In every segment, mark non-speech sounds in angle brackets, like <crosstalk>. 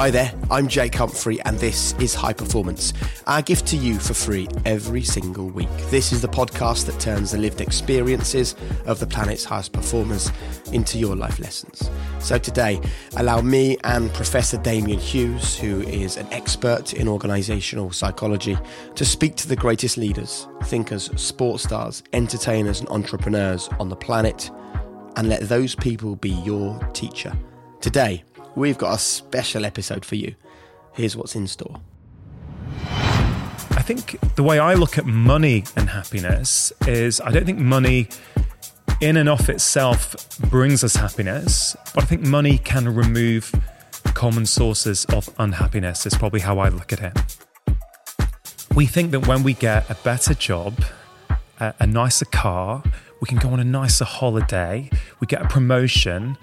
Hi there, I'm Jake Humphrey, and this is High Performance, our gift to you for free every single week. This is the podcast that turns the lived experiences of the planet's highest performers into your life lessons. So today, allow me and Professor Damian Hughes, who is an expert in organisational psychology, to speak to the greatest leaders, thinkers, sports stars, entertainers, and entrepreneurs on the planet, and let those people be your teacher. Today, we've got a special episode for you. Here's what's in store. I think the way I look at money and happiness is I don't think money in and of itself brings us happiness, but I think money can remove common sources of unhappiness, is probably how I look at it. We think that when we get a better job, a, a nicer car, we can go on a nicer holiday, we get a promotion,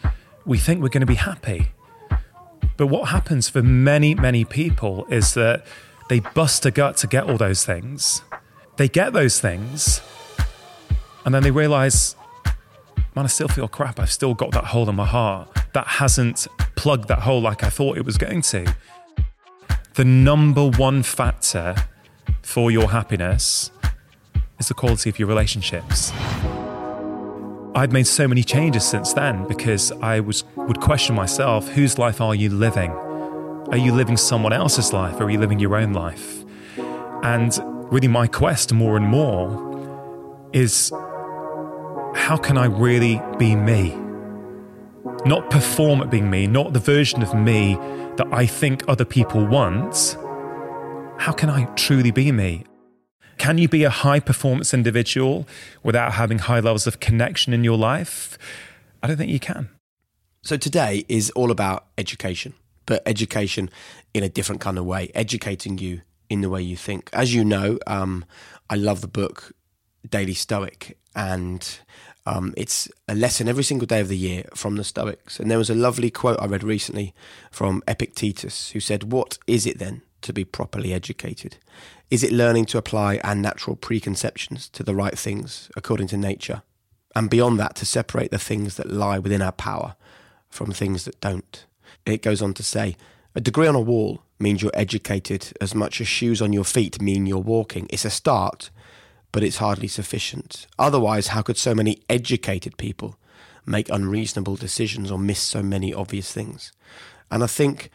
we think we're going to be happy. But what happens for many, many people is that they bust a gut to get all those things. They get those things, and then they realize, man, I still feel crap. I've still got that hole in my heart that hasn't plugged that hole like I thought it was going to. The number one factor for your happiness is the quality of your relationships. I'd made so many changes since then because I was would question myself, whose life are you living? Are you living someone else's life are you living your own life? And really my quest more and more is how can I really be me? Not perform at being me, not the version of me that I think other people want. How can I truly be me? Can you be a high performance individual without having high levels of connection in your life? I don't think you can. So today is all about education, but education in a different kind of way, educating you in the way you think. As you know, um, I love the book Daily Stoic, and um, it's a lesson every single day of the year from the Stoics. And there was a lovely quote I read recently from Epictetus, who said, What is it then to be properly educated? Is it learning to apply our natural preconceptions to the right things according to nature? And beyond that, to separate the things that lie within our power from things that don't. It goes on to say, a degree on a wall means you're educated as much as shoes on your feet mean you're walking. It's a start, but it's hardly sufficient. Otherwise, how could so many educated people make unreasonable decisions or miss so many obvious things? And I think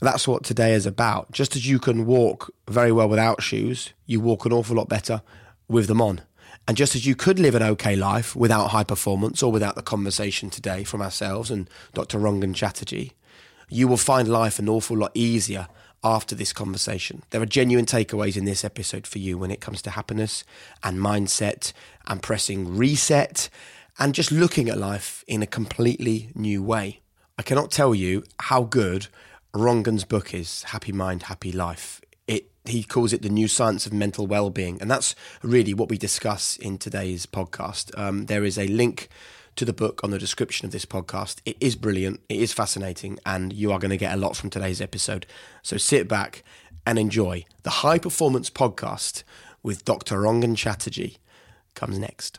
that's what today is about. Just as you can walk very well without shoes, you walk an awful lot better with them on. And just as you could live an okay life without high performance or without the conversation today from ourselves and Dr. Rangan Chatterjee, you will find life an awful lot easier after this conversation. There are genuine takeaways in this episode for you when it comes to happiness and mindset and pressing reset and just looking at life in a completely new way. I cannot tell you how good Rangan's book is Happy Mind, Happy Life. It he calls it the new science of mental well-being, and that's really what we discuss in today's podcast. Um, there is a link to the book on the description of this podcast. It is brilliant, it is fascinating, and you are going to get a lot from today's episode. So sit back and enjoy the High Performance Podcast with Dr. Rangan Chatterjee. Comes next.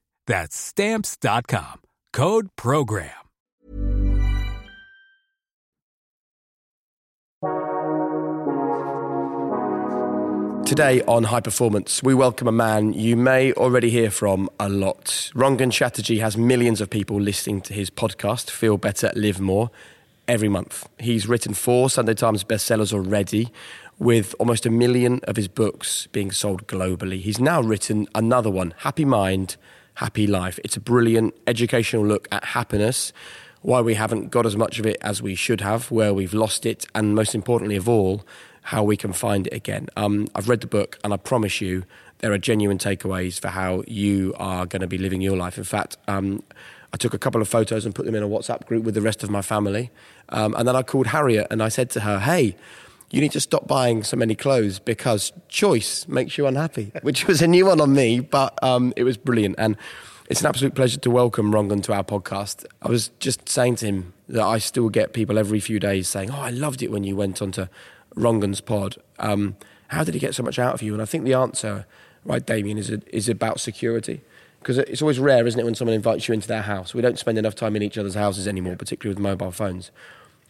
That's Stamps.com. Code PROGRAM. Today on High Performance, we welcome a man you may already hear from a lot. Rangan Chatterjee has millions of people listening to his podcast, Feel Better, Live More, every month. He's written four Sunday Times bestsellers already, with almost a million of his books being sold globally. He's now written another one, Happy Mind, Happy Life. It's a brilliant educational look at happiness, why we haven't got as much of it as we should have, where we've lost it, and most importantly of all, how we can find it again. Um, I've read the book, and I promise you, there are genuine takeaways for how you are going to be living your life. In fact, um, I took a couple of photos and put them in a WhatsApp group with the rest of my family. Um, and then I called Harriet and I said to her, hey, you need to stop buying so many clothes because choice makes you unhappy, which was a new one on me, but um, it was brilliant. And it's an absolute pleasure to welcome Rangan to our podcast. I was just saying to him that I still get people every few days saying, oh, I loved it when you went onto Rangan's pod. Um, how did he get so much out of you? And I think the answer, right, Damian, is, a, is about security. Because it's always rare, isn't it, when someone invites you into their house? We don't spend enough time in each other's houses anymore, particularly with mobile phones.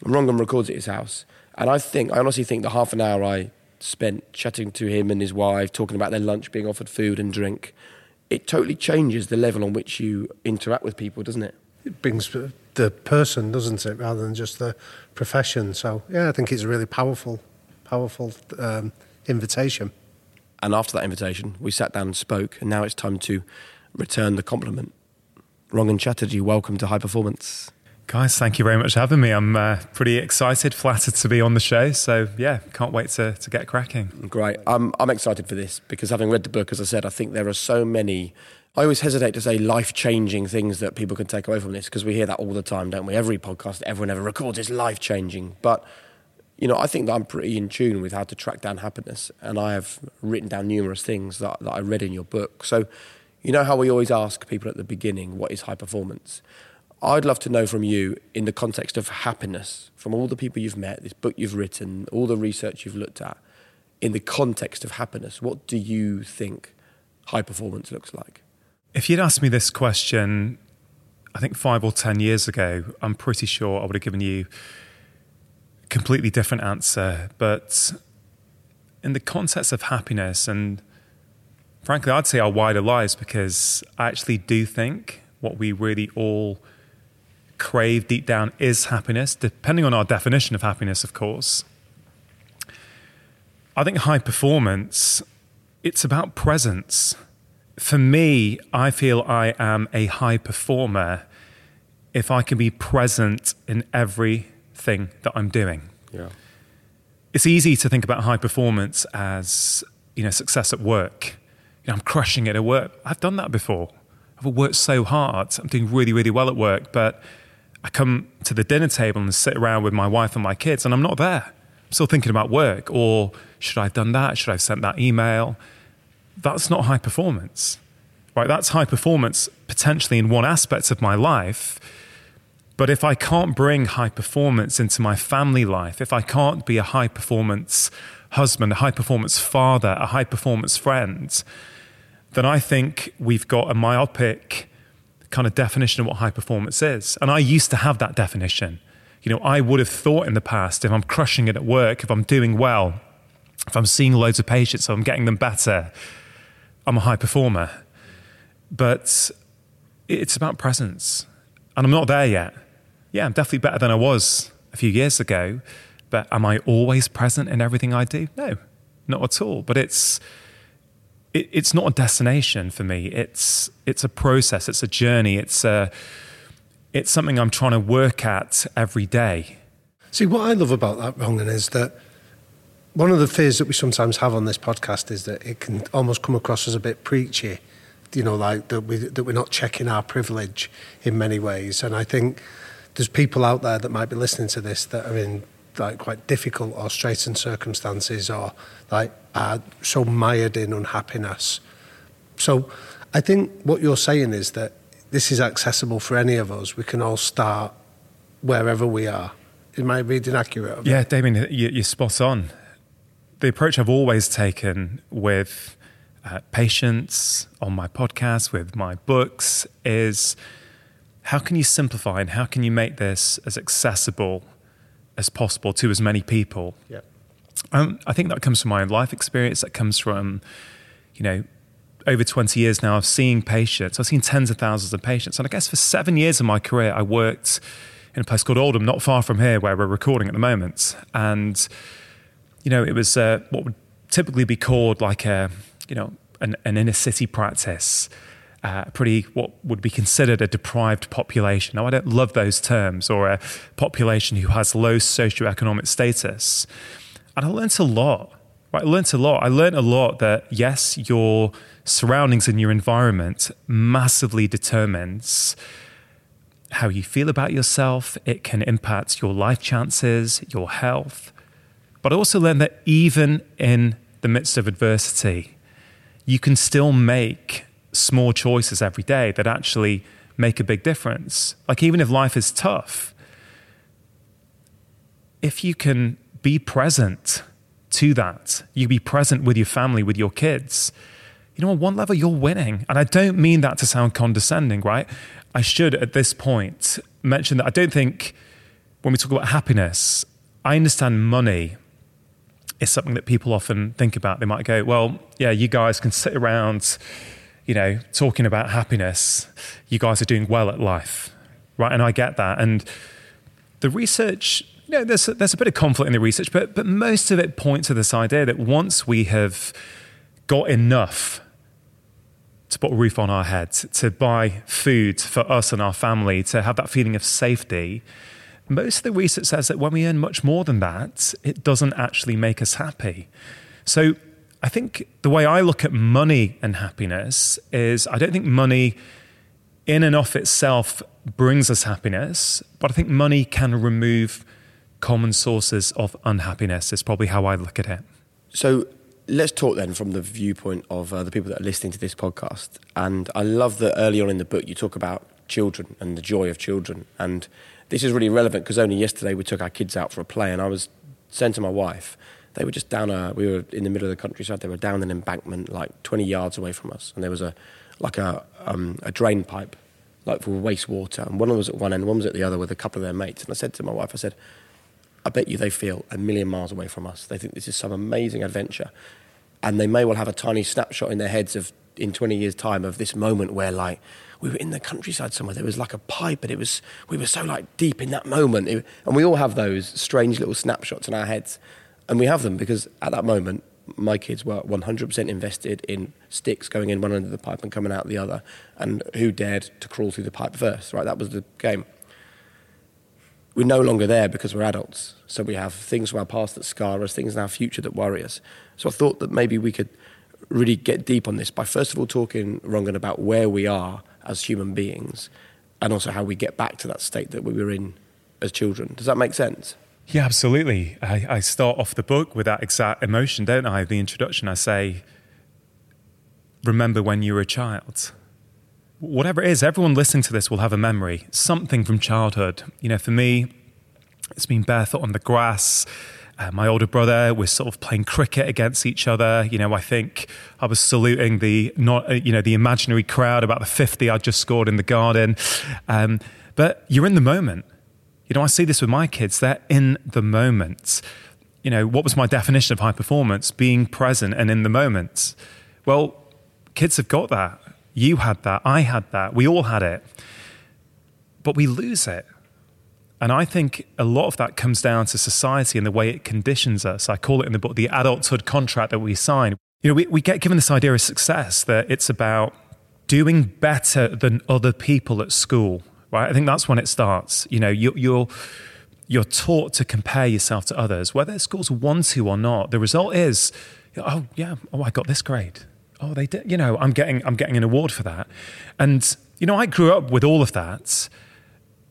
And Rangan records at his house. And I think, I honestly think the half an hour I spent chatting to him and his wife, talking about their lunch, being offered food and drink, it totally changes the level on which you interact with people, doesn't it? It brings the person, doesn't it, rather than just the profession. So, yeah, I think it's a really powerful powerful um, invitation. And after that invitation, we sat down and spoke, and now it's time to return the compliment. Rangan Chatterjee, welcome to High Performance. Guys, thank you very much for having me. I'm uh, pretty excited, flattered to be on the show. So, yeah, can't wait to, to get cracking. Great. I'm, I'm excited for this because having read the book, as I said, I think there are so many. I always hesitate to say life changing things that people can take away from this because we hear that all the time, don't we? Every podcast everyone ever records is life changing. But you know, I think that I'm pretty in tune with how to track down happiness, and I have written down numerous things that, that I read in your book. So, you know how we always ask people at the beginning, what is high performance? I'd love to know from you, in the context of happiness, from all the people you've met, this book you've written, all the research you've looked at, in the context of happiness, what do you think high performance looks like? If you'd asked me this question, I think five or 10 years ago, I'm pretty sure I would have given you a completely different answer. But in the context of happiness, and frankly, I'd say our wider lives, because I actually do think what we really all crave deep down is happiness, depending on our definition of happiness, of course. I think high performance, it's about presence. For me, I feel I am a high performer if I can be present in everything that I'm doing. Yeah. It's easy to think about high performance as, you know, success at work. You know, I'm crushing it at work. I've done that before. I've worked so hard. I'm doing really, really well at work, but I come to the dinner table and sit around with my wife and my kids, and I'm not there. I'm still thinking about work. Or should I have done that? Should I have sent that email? That's not high performance, right? That's high performance potentially in one aspect of my life but if I can't bring high performance into my family life, if I can't be a high performance husband, a high performance father, a high performance friend, then I think we've got a myopic kind of definition of what high performance is. And I used to have that definition. You know, I would have thought in the past if I'm crushing it at work, if I'm doing well, if I'm seeing loads of patients, if I'm getting them better, I'm a high performer. But it's about presence. And I'm not there yet yeah, I'm definitely better than I was a few years ago. But am I always present in everything I do? No, not at all. But it's it, it's not a destination for me. It's it's a process. It's a journey. It's a it's something I'm trying to work at every day. See, what I love about that, Rangan, is that one of the fears that we sometimes have on this podcast is that it can almost come across as a bit preachy, you know, like that, we, that we're not checking our privilege in many ways. And I think there's people out there that might be listening to this that are in like quite difficult or straitened circumstances or like are so mired in unhappiness. So I think what you're saying is that this is accessible for any of us. We can all start wherever we are. Is my reading accurate? Yeah, Damian, you- you're spot on. The approach I've always taken with uh, patients on my podcast, with my books, is how can you simplify and how can you make this as accessible as possible to as many people? Yeah. Um, I think that comes from my own life experience. That comes from, you know, over 20 years now of seeing patients. I've seen tens of thousands of patients. And I guess for seven years of my career, I worked in a place called Oldham, not far from here, where we're recording at the moment. And, you know, it was uh, what would typically be called like a, you know, an, an inner city practice. Uh, pretty what would be considered a deprived population. Now, I don't love those terms, or a population who has low socioeconomic status. And I learned a lot. Right? I learned a lot. I learned a lot that yes, your surroundings and your environment massively determines how you feel about yourself. It can impact your life chances, your health. But I also learned that even in the midst of adversity, you can still make small choices every day that actually make a big difference. Like, even if life is tough, if you can be present to that, you be present with your family, with your kids, you know, on one level, you're winning. And I don't mean that to sound condescending, right? I should, at this point, mention that I don't think when we talk about happiness, I understand money is something that people often think about. They might go, well, yeah, you guys can sit around, you know, talking about happiness. You guys are doing well at life, right? And I get that. And the research, you know, there's, there's a bit of conflict in the research, but, but most of it points to this idea that once we have got enough to put a roof on our heads, to buy food for us and our family, to have that feeling of safety, most of the research says that when we earn much more than that, it doesn't actually make us happy. So I think the way I look at money and happiness is I don't think money in and of itself brings us happiness, but I think money can remove common sources of unhappiness, is probably how I look at it. So let's talk then from the viewpoint of uh, the people that are listening to this podcast. And I love that early on in the book you talk about children and the joy of children. And this is really relevant because only yesterday we took our kids out for a play, and I was saying to my wife, they were just down a, we were in the middle of the countryside, they were down an embankment like 20 yards away from us, and there was a, like a, um, a drain pipe, like for wastewater, and one was at one end, one was at the other with a couple of their mates. And I said to my wife, I said, I bet you they feel a million miles away from us. They think this is some amazing adventure. And they may well have a tiny snapshot in their heads of, in 20 years' time, of this moment where, like, we were in the countryside somewhere. There was like a pipe, and it was, we were so, like, deep in that moment. It- and we all have those strange little snapshots in our heads. And we have them because at that moment, my kids were 100% invested in sticks going in one end of the pipe and coming out the other, and who dared to crawl through the pipe first, right? That was the game we're no longer there because we're adults. So we have things from our past that scar us, things in our future that worry us. So I thought that maybe we could really get deep on this by first of all talking, Rangan, about where we are as human beings and also how we get back to that state that we were in as children. Does that make sense? Yeah, absolutely. I, I start off the book with that exact emotion, don't I? The introduction, I say, remember when you were a child. Whatever it is, everyone listening to this will have a memory, something from childhood. You know, for me, it's been barefoot on the grass. Uh, my older brother was sort of playing cricket against each other. You know, I think I was saluting the not, uh, you know, the imaginary crowd about the fifty I just scored in the garden. Um, but you're in the moment. You know, I see this with my kids. They're in the moment. You know, what was my definition of high performance? Being present and in the moment. Well, kids have got that. You had that. I had that. We all had it. But we lose it. And I think a lot of that comes down to society and the way it conditions us. I call it in the book the adulthood contract that we sign. You know, we, we get given this idea of success that it's about doing better than other people at school, right? I think that's when it starts. You know, you, you're you're taught to compare yourself to others, whether schools want to or not. The result is, oh yeah, oh I got this grade. Oh, they did. You know, I'm getting I'm getting an award for that. And you know, I grew up with all of that.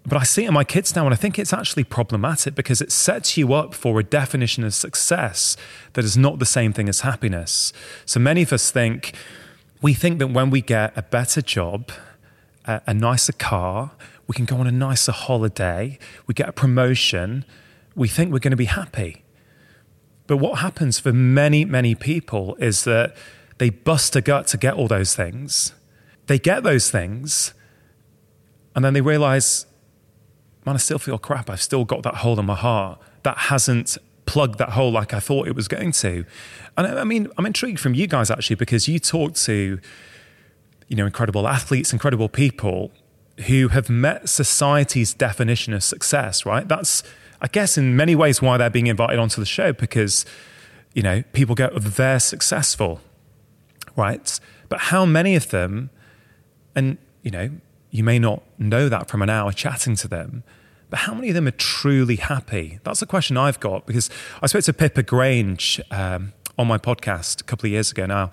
But I see it in my kids now, and I think it's actually problematic because it sets you up for a definition of success that is not the same thing as happiness. So many of us think, we think that when we get a better job, a, a nicer car, we can go on a nicer holiday, we get a promotion, we think we're going to be happy. But what happens for many, many people is that they bust a gut to get all those things. They get those things, and then they realize, man, I still feel crap. I've still got that hole in my heart that hasn't plugged that hole like I thought it was going to. And I mean, I'm intrigued from you guys actually because you talk to, you know, incredible athletes, incredible people who have met society's definition of success, right? That's, I guess, in many ways why they're being invited onto the show because, you know, people go, they're successful, right? But how many of them, and, you know, you may not know that from an hour chatting to them, but how many of them are truly happy? That's a question I've got because I spoke to Pippa Grange um, on my podcast a couple of years ago now.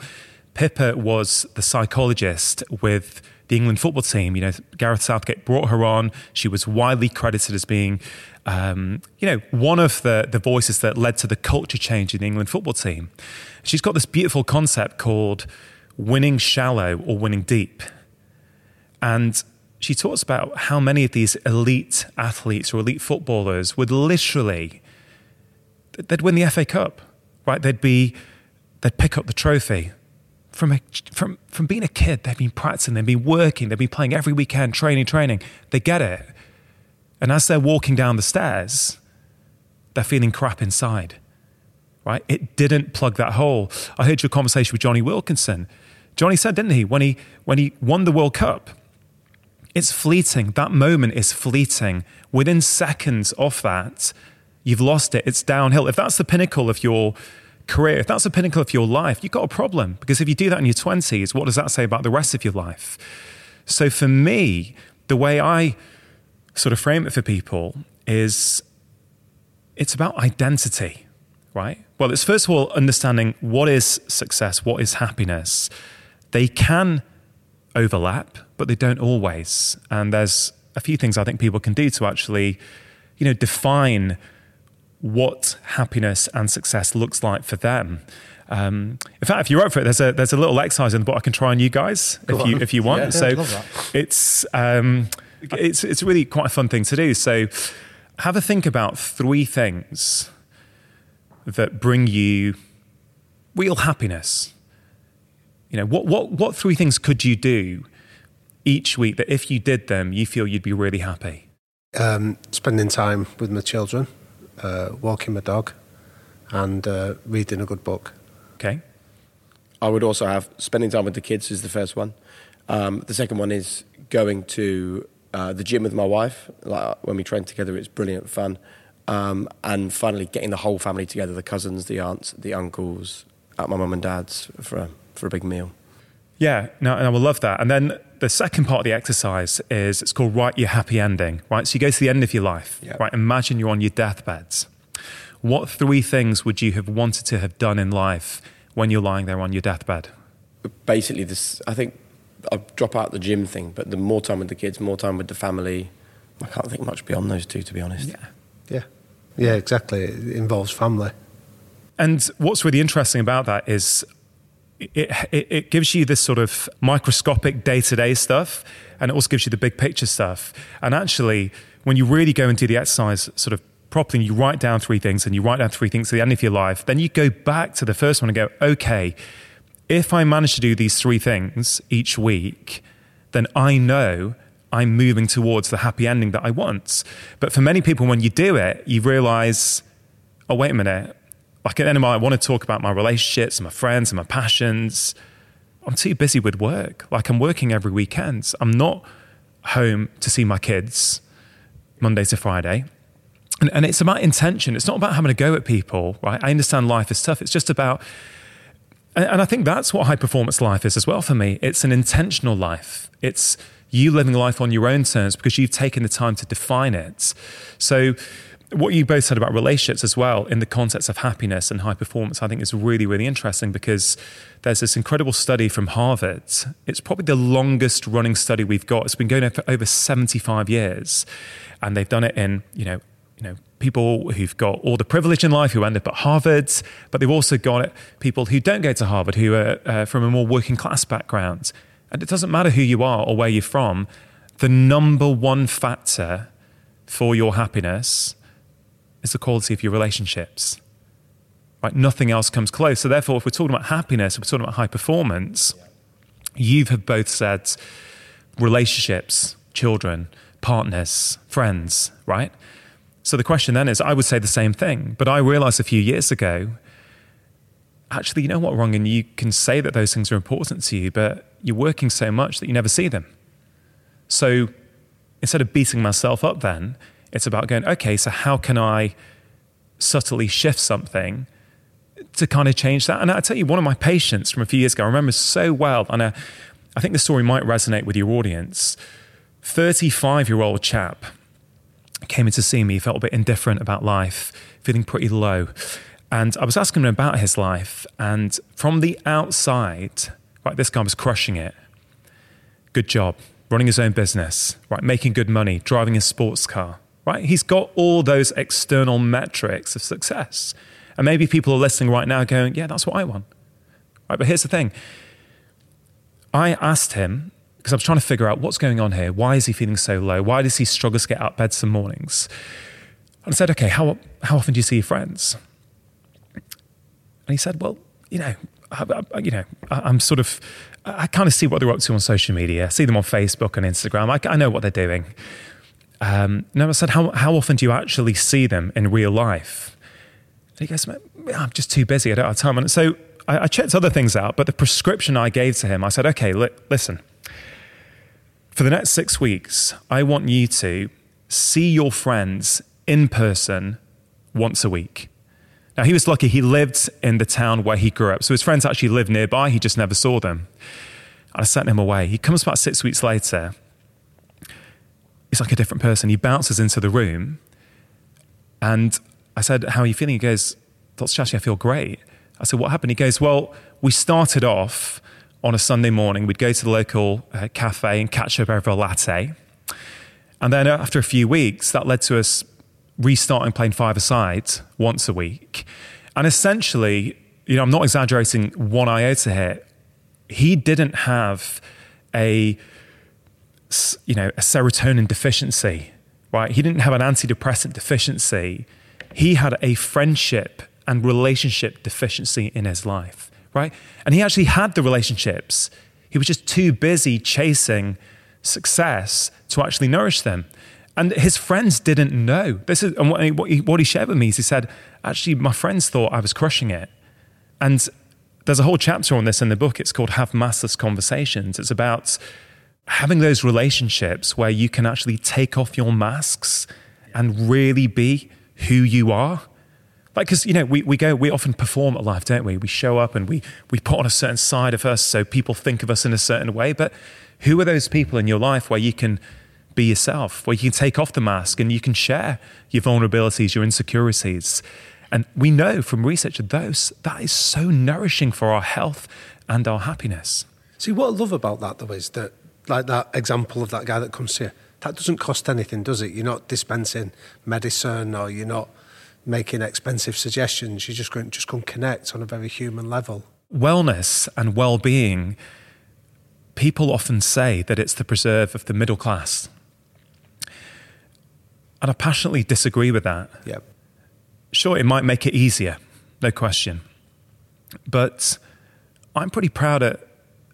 Pippa was the psychologist with the England football team. You know, Gareth Southgate brought her on. She was widely credited as being, um, you know, one of the, the voices that led to the culture change in the England football team. She's got this beautiful concept called winning shallow or winning deep. And she talks about how many of these elite athletes or elite footballers would literally they'd win the FA Cup, right? They'd be they'd pick up the trophy. From, a, from, from being a kid, they've been practicing, they've been working, they've been playing every weekend, training, training. They get it. And as they're walking down the stairs, they're feeling crap inside, right? It didn't plug that hole. I heard your conversation with Jonny Wilkinson. Jonny said, didn't he, when he, when he won the World Cup, it's fleeting. That moment is fleeting. Within seconds of that, you've lost it. It's downhill. If that's the pinnacle of your career, if that's the pinnacle of your life, you've got a problem. Because if you do that in your 20s, what does that say about the rest of your life? So for me, the way I sort of frame it for people is it's about identity, right? Well, it's first of all understanding what is success, what is happiness. They can overlap, but they don't always. And there's a few things I think people can do to actually, you know, define what happiness and success looks like for them. Um, in fact, if you're up for it, there's a there's a little exercise in the book I can try on you guys Go if on. you if you want. Yeah, so I'd love that. it's um, it's it's really quite a fun thing to do. So have a think about three things that bring you real happiness. You know, what what what three things could you do each week that if you did them, you feel you'd be really happy? Um, spending time with my children, uh, walking my dog, and uh, reading a good book. Okay. I would also have spending time with the kids is the first one. Um, the second one is going to uh, the gym with my wife. Like when we train together, it's brilliant fun. Um, and finally, getting the whole family together: the cousins, the aunts, the uncles, at my mum and dad's for a, for a big meal. Yeah, no, and I will love that. And then the second part of the exercise is it's called write your happy ending, right? So you go to the end of your life, Yeah. right? Imagine you're on your deathbeds. What three things would you have wanted to have done in life when you're lying there on your deathbed? Basically, this I think I'll drop out the gym thing, but the more time with the kids, more time with the family. I can't think much beyond those two, to be honest. Yeah, Yeah, yeah, exactly. It involves family. And what's really interesting about that is it, it, it gives you this sort of microscopic day to day stuff, and it also gives you the big picture stuff. And actually, when you really go and do the exercise sort of properly, and you write down three things, and you write down three things at the end of your life, then you go back to the first one and go, okay, if I manage to do these three things each week, then I know I'm moving towards the happy ending that I want. But for many people, when you do it, you realize, oh, wait a minute. Like at end I want to talk about my relationships and my friends and my passions. I'm too busy with work. Like I'm working every weekend. I'm not home to see my kids Monday to Friday. And, and it's about intention. It's not about having a go at people, right? I understand life is tough. It's just about, and, and I think that's what high performance life is as well for me. It's an intentional life. It's you living life on your own terms because you've taken the time to define it. So, what you both said about relationships as well in the context of happiness and high performance, I think is really, really interesting because there's this incredible study from Harvard. It's probably the longest running study we've got. It's been going on for over 75 years. And they've done it in, you know, you know, people who've got all the privilege in life who end up at Harvard, but they've also got people who don't go to Harvard who are uh, from a more working class background. And it doesn't matter who you are or where you're from, the number one factor for your happiness the quality of your relationships. Right? Nothing else comes close. So therefore, if we're talking about happiness, we're talking about high performance, you have both said relationships, children, partners, friends, right? So the question then is, I would say the same thing, but I realized a few years ago, actually, you know what, Rangan, you can say that those things are important to you, but you're working so much that you never see them. So instead of beating myself up then, it's about going, okay, so how can I subtly shift something to kind of change that? And I tell you, one of my patients from a few years ago, I remember so well, and I, I think the story might resonate with your audience. 35 year old chap came in to see me, felt a bit indifferent about life, feeling pretty low. And I was asking him about his life. And from the outside, right, this guy was crushing it. Good job, running his own business, right, making good money, driving a sports car, right? He's got all those external metrics of success. And maybe people are listening right now going, yeah, that's what I want. Right, but here's the thing. I asked him, because I was trying to figure out what's going on here. Why is he feeling so low? Why does he struggle to get out of bed some mornings? And I said, okay, how, how often do you see your friends? And he said, well, you know, I, I, you know, I, am sort of, I kind of see what they're up to on social media. I see them on Facebook and Instagram. I, I know what they're doing. Um, no, I said, how, how often do you actually see them in real life? And he goes, I'm just too busy. I don't have time. And so I, I checked other things out, but the prescription I gave to him, I said, okay, li- listen, for the next six weeks, I want you to see your friends in person once a week. Now, he was lucky he lived in the town where he grew up. So his friends actually lived nearby. He just never saw them. And I sent him away. He comes back six weeks later. He's like a different person. He bounces into the room. And I said, How are you feeling? He goes, Dr. Shashi, I feel great. I said, What happened? He goes, Well, we started off on a Sunday morning. We'd go to the local uh, cafe and catch up over a latte. And then after a few weeks, that led to us restarting playing five aside once a week. And essentially, you know, I'm not exaggerating one iota here. He didn't have a, you know, a serotonin deficiency, right? He didn't have an antidepressant deficiency. He had a friendship and relationship deficiency in his life, right? And he actually had the relationships. He was just too busy chasing success to actually nourish them. And his friends didn't know. This is and what he, what he shared with me is he said, actually, my friends thought I was crushing it. And there's a whole chapter on this in the book. It's called Have Massless Conversations. It's about having those relationships where you can actually take off your masks and really be who you are. Like, because, you know, we, we go, we often perform at life, don't we? We show up and we, we put on a certain side of us so people think of us in a certain way. But who are those people in your life where you can be yourself, where you can take off the mask and you can share your vulnerabilities, your insecurities. And we know from research that those that is so nourishing for our health and our happiness. See, what I love about that though is that, like that example of that guy that comes here, that doesn't cost anything, does it? You're not dispensing medicine or you're not making expensive suggestions. You're just going just go and connect on a very human level. Wellness and well-being. People often say that it's the preserve of the middle class. And I passionately disagree with that. Yep. Sure, it might make it easier, no question. But I'm pretty proud of,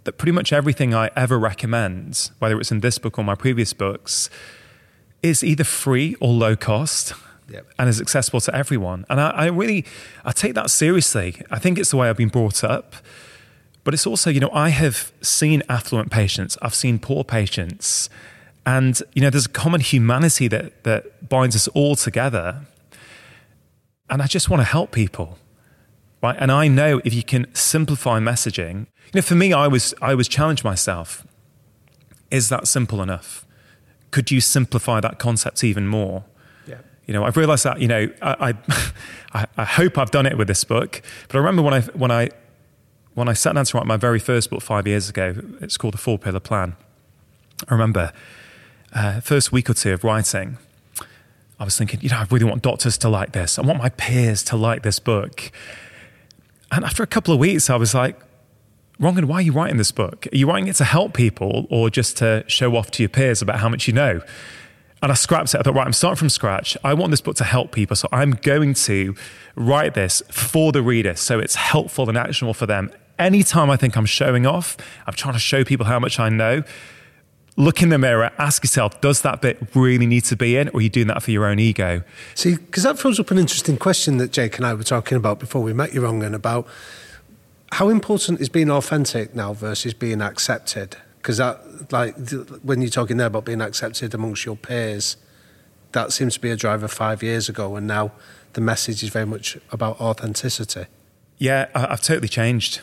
that pretty much everything I ever recommend, whether it's in this book or my previous books, is either free or low cost. Yep. And is accessible to everyone. And I, I really, I take that seriously. I think it's the way I've been brought up. But it's also, you know, I have seen affluent patients, I've seen poor patients, and, you know, there's a common humanity that, that binds us all together. And I just want to help people. Right. And I know if you can simplify messaging, you know, for me, I was, I was challenged myself. is that simple enough? Could you simplify that concept even more? Yeah. You know, I've realized that, you know, I, <laughs> I, I hope I've done it with this book, but I remember when I, when I, when I sat down to write my very first book five years ago, it's called The Four Pillar Plan. I remember uh, first week or two of writing, I was thinking, you know, I really want doctors to like this. I want my peers to like this book. And after a couple of weeks, I was like, Rangan, why are you writing this book? Are you writing it to help people or just to show off to your peers about how much you know? And I scrapped it. I thought, right, I'm starting from scratch. I want this book to help people. So I'm going to write this for the reader so it's helpful and actionable for them. Anytime I think I'm showing off, I'm trying to show people how much I know. Look in the mirror, ask yourself, does that bit really need to be in, or are you doing that for your own ego? See, because that throws up an interesting question that Jake and I were talking about before we met you, Rangan, about how important is being authentic now versus being accepted? Because that, like, when you're talking there about being accepted amongst your peers, that seems to be a driver five years ago, and now the message is very much about authenticity. Yeah, I've totally changed.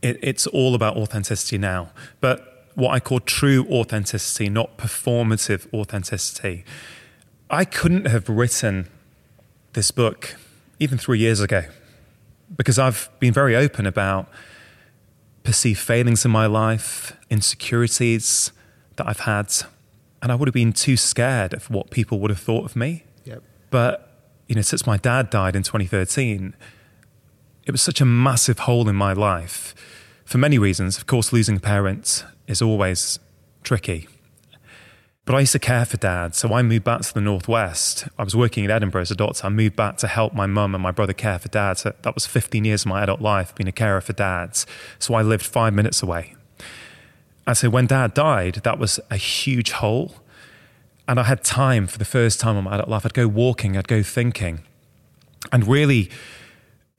It, it's all about authenticity now, but what I call true authenticity, not performative authenticity. I couldn't have written this book even three years ago because I've been very open about perceived failings in my life, insecurities that I've had, and I would have been too scared of what people would have thought of me. Yep. But, you know, since my dad died in 2013, it was such a massive hole in my life for many reasons. Of course, losing a parent is always tricky. But I used to care for dad, so I moved back to the Northwest. I was working in Edinburgh as a doctor. I moved back to help my mum and my brother care for dad. So that was 15 years of my adult life being a carer for dad. So I lived five minutes away. And so when dad died, that was a huge hole. And I had time for the first time in my adult life. I'd go walking, I'd go thinking. And really,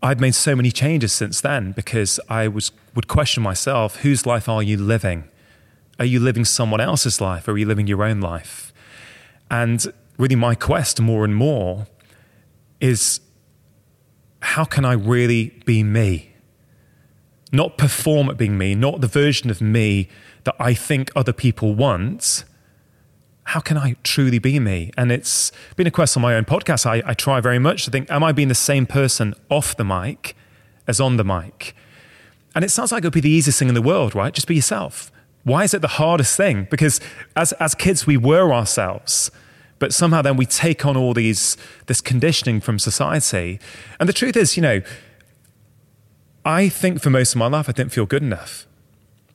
I'd made so many changes since then because I was would question myself, whose life are you living? Are you living someone else's life are you living your own life? And really, my quest more and more is how can I really be me? Not perform at being me, not the version of me that I think other people want. How can I truly be me? And it's been a quest on my own podcast. I, I try very much to think, am I being the same person off the mic as on the mic? And it sounds like it would be the easiest thing in the world, right? Just be yourself. Why is it the hardest thing? Because as, as kids, we were ourselves, but somehow then we take on all these, this conditioning from society. And the truth is, you know, I think for most of my life, I didn't feel good enough.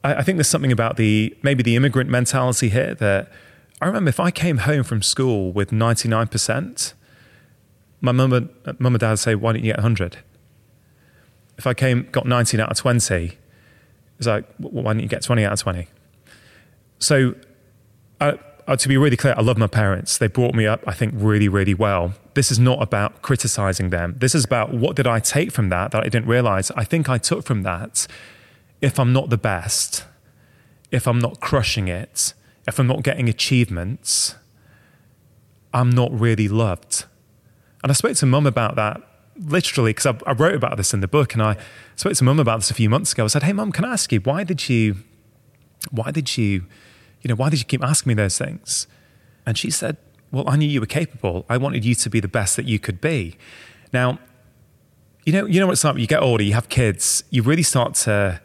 I, I think there's something about the, maybe the immigrant mentality here that I remember if I came home from school with 99%, my mum and, dad would say, why don't you get 100? If I came, got 19 out of 20, it's like, well, why don't you get 20 out of 20? So, uh, uh, to be really clear, I love my parents. They brought me up, I think, really, really well. This is not about criticizing them. This is about what did I take from that that I didn't realize. I think I took from that if I'm not the best, if I'm not crushing it, if I'm not getting achievements, I'm not really loved. And I spoke to mum about that literally because I, I, wrote about this in the book and I spoke to mum about this a few months ago. I said, Hey, mum, can I ask you, why did you, why did you, you know, why did you keep asking me those things? And she said, Well, I knew you were capable. I wanted you to be the best that you could be. Now, you know, you know what it's like you get older, you have kids, you really start to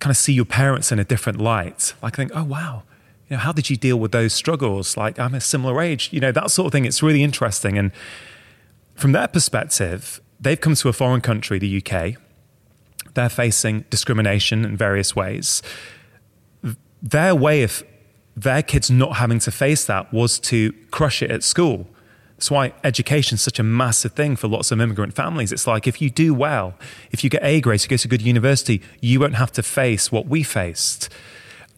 kind of see your parents in a different light. Like think, oh wow, you know, how did you deal with those struggles? Like I'm a similar age, you know, that sort of thing. It's really interesting. And from their perspective, they've come to a foreign country, the UK. They're facing discrimination in various ways. Their way of their kids not having to face that was to crush it at school. That's why education is such a massive thing for lots of immigrant families. It's like if you do well, if you get A grades, you go to a good university, you won't have to face what we faced.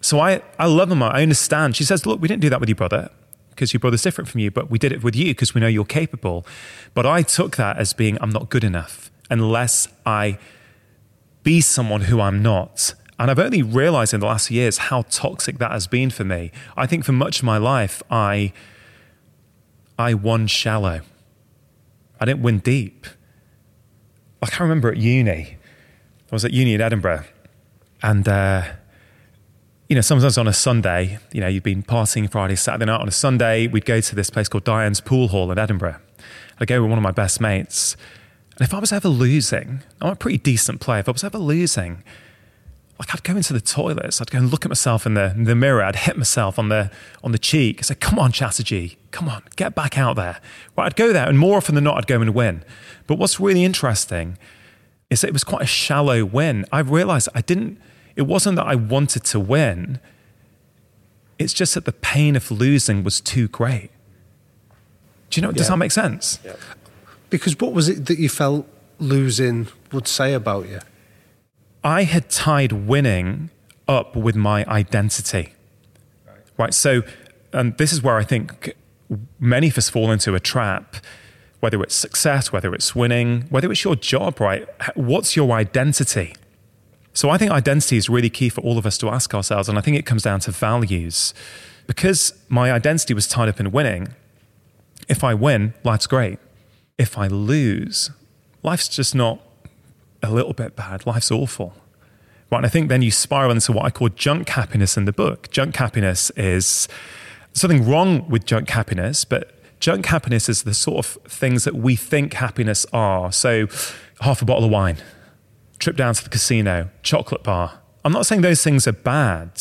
So I, I love them. I understand. She says, Look, we didn't do that with your brother because your brother's different from you, but we did it with you because we know you're capable. But I took that as being, I'm not good enough unless I be someone who I'm not. And I've only realized in the last years how toxic that has been for me. I think for much of my life, I, I won shallow. I didn't win deep. I can't remember at uni, I was at uni in Edinburgh, and uh, you know, sometimes on a Sunday, you know, you've been partying Friday, Saturday night on a Sunday, we'd go to this place called Diane's Pool Hall in Edinburgh. I'd go with one of my best mates. And if I was ever losing, I'm a pretty decent player. If I was ever losing, like I'd go into the toilets, I'd go and look at myself in the, in the mirror, I'd hit myself on the on the cheek. I'd say, come on, Chatterjee, come on, get back out there. Well, I'd go there, and more often than not, I'd go and win. But what's really interesting is that it was quite a shallow win. I realized I didn't, it wasn't that I wanted to win, it's just that the pain of losing was too great. Do you know, does that make sense? Because what was it that you felt losing would say about you? I had tied winning up with my identity. Right. So, and this is where I think many of us fall into a trap, whether it's success, whether it's winning, whether it's your job, right? What's your identity? So, I think identity is really key for all of us to ask ourselves. And I think it comes down to values. Because my identity was tied up in winning, if I win, life's great. If I lose, life's just not a little bit bad. Life's awful. Right. And I think then you spiral into what I call junk happiness in the book. Junk happiness is something wrong with junk happiness, but junk happiness is the sort of things that we think happiness are. So, half a bottle of wine, trip down to the casino, chocolate bar. I'm not saying those things are bad,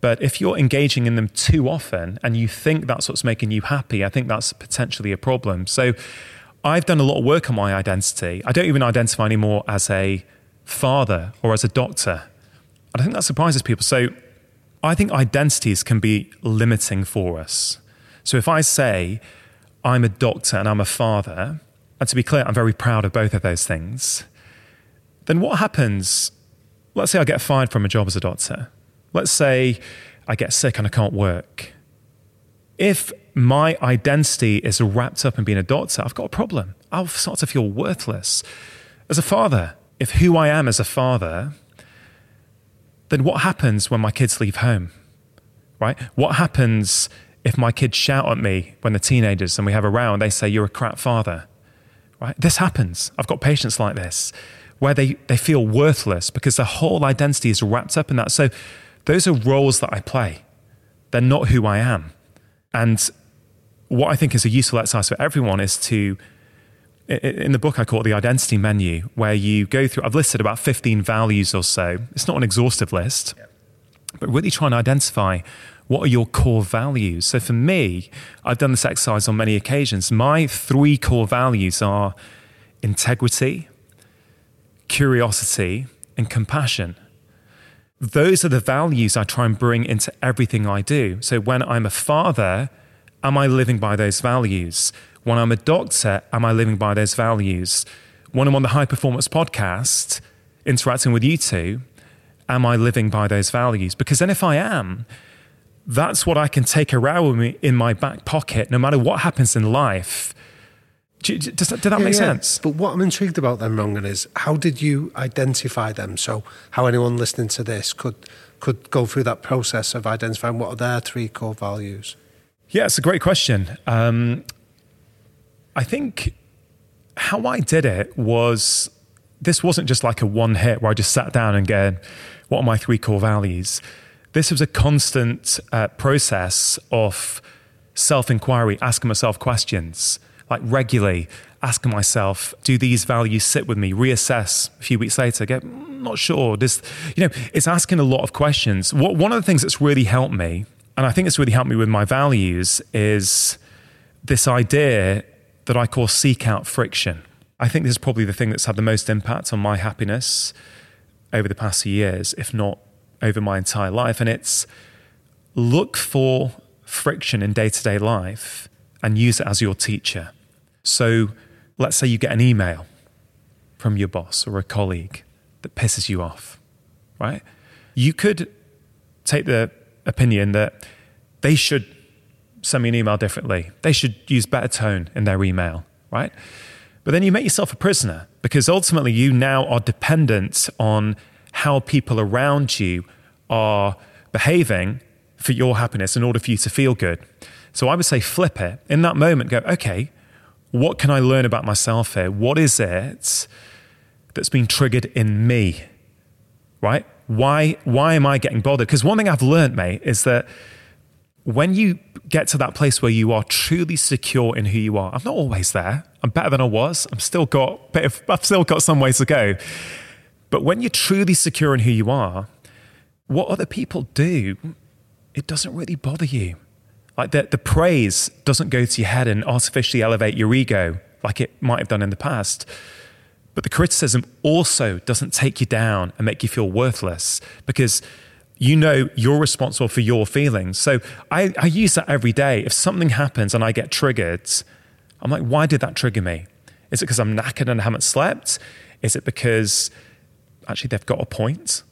but if you're engaging in them too often and you think that's what's making you happy, I think that's potentially a problem. So, I've done a lot of work on my identity. I don't even identify anymore as a father or as a doctor. And I think that surprises people. So I think identities can be limiting for us. So if I say I'm a doctor and I'm a father, and to be clear, I'm very proud of both of those things, then what happens? Let's say I get fired from a job as a doctor. Let's say I get sick and I can't work. If my identity is wrapped up in being a doctor, I've got a problem. I'll start to feel worthless. As a father, if who I am as a father, then what happens when my kids leave home? Right? What happens if my kids shout at me when they're teenagers and we have a row and they say, You're a crap father? Right? This happens. I've got patients like this where they, they feel worthless because their whole identity is wrapped up in that. So those are roles that I play. They're not who I am. And what I think is a useful exercise for everyone is to, in the book, I call it the identity menu, where you go through, I've listed about 15 values or so. It's not an exhaustive list, but really trying to identify what are your core values. So for me, I've done this exercise on many occasions. My three core values are integrity, curiosity, and compassion those are the values I try and bring into everything I do. So when I'm a father, am I living by those values? When I'm a doctor, am I living by those values? When I'm on the high performance podcast, interacting with you two, am I living by those values? Because then if I am, that's what I can take around with me in my back pocket, no matter what happens in life. Do- do- Does that, did that Yeah, make yeah. sense? But what I'm intrigued about then, Rangan, is how did you identify them? So how anyone listening to this could could go through that process of identifying what are their three core values. Yeah, it's a great question. Um, I think how I did it was this wasn't just like a one hit where I just sat down and go, what are my three core values? This was a constant uh, process of self inquiry, asking myself questions, like regularly asking myself, do these values sit with me? Reassess a few weeks later, get "Mm, not sure. This, you know, it's asking a lot of questions. What, one of the things that's really helped me, and I think it's really helped me with my values, is this idea that I call seek out friction. I think this is probably the thing that's had the most impact on my happiness over the past few years, if not over my entire life. And it's look for friction in day to day life and use it as your teacher. So let's say you get an email from your boss or a colleague that pisses you off, right? You could take the opinion that they should send me an email differently. They should use better tone in their email, right? But then you make yourself a prisoner because ultimately you now are dependent on how people around you are behaving for your happiness in order for you to feel good. So I would say flip it. In that moment, go, okay, what can I learn about myself here? What is it that's been triggered in me? Right? Why, why am I getting bothered? Because one thing I've learned, mate, is that when you get to that place where you are truly secure in who you are, I'm not always there. I'm better than I was. I'm still got, bit of, I've still got some ways to go. But when you're truly secure in who you are, what other people do, it doesn't really bother you. Like the, the praise doesn't go to your head and artificially elevate your ego like it might have done in the past. But the criticism also doesn't take you down and make you feel worthless because you know you're responsible for your feelings. So I, I use that every day. If something happens and I get triggered, I'm like, why did that trigger me? Is it because I'm knackered and I haven't slept? Is it because actually they've got a point?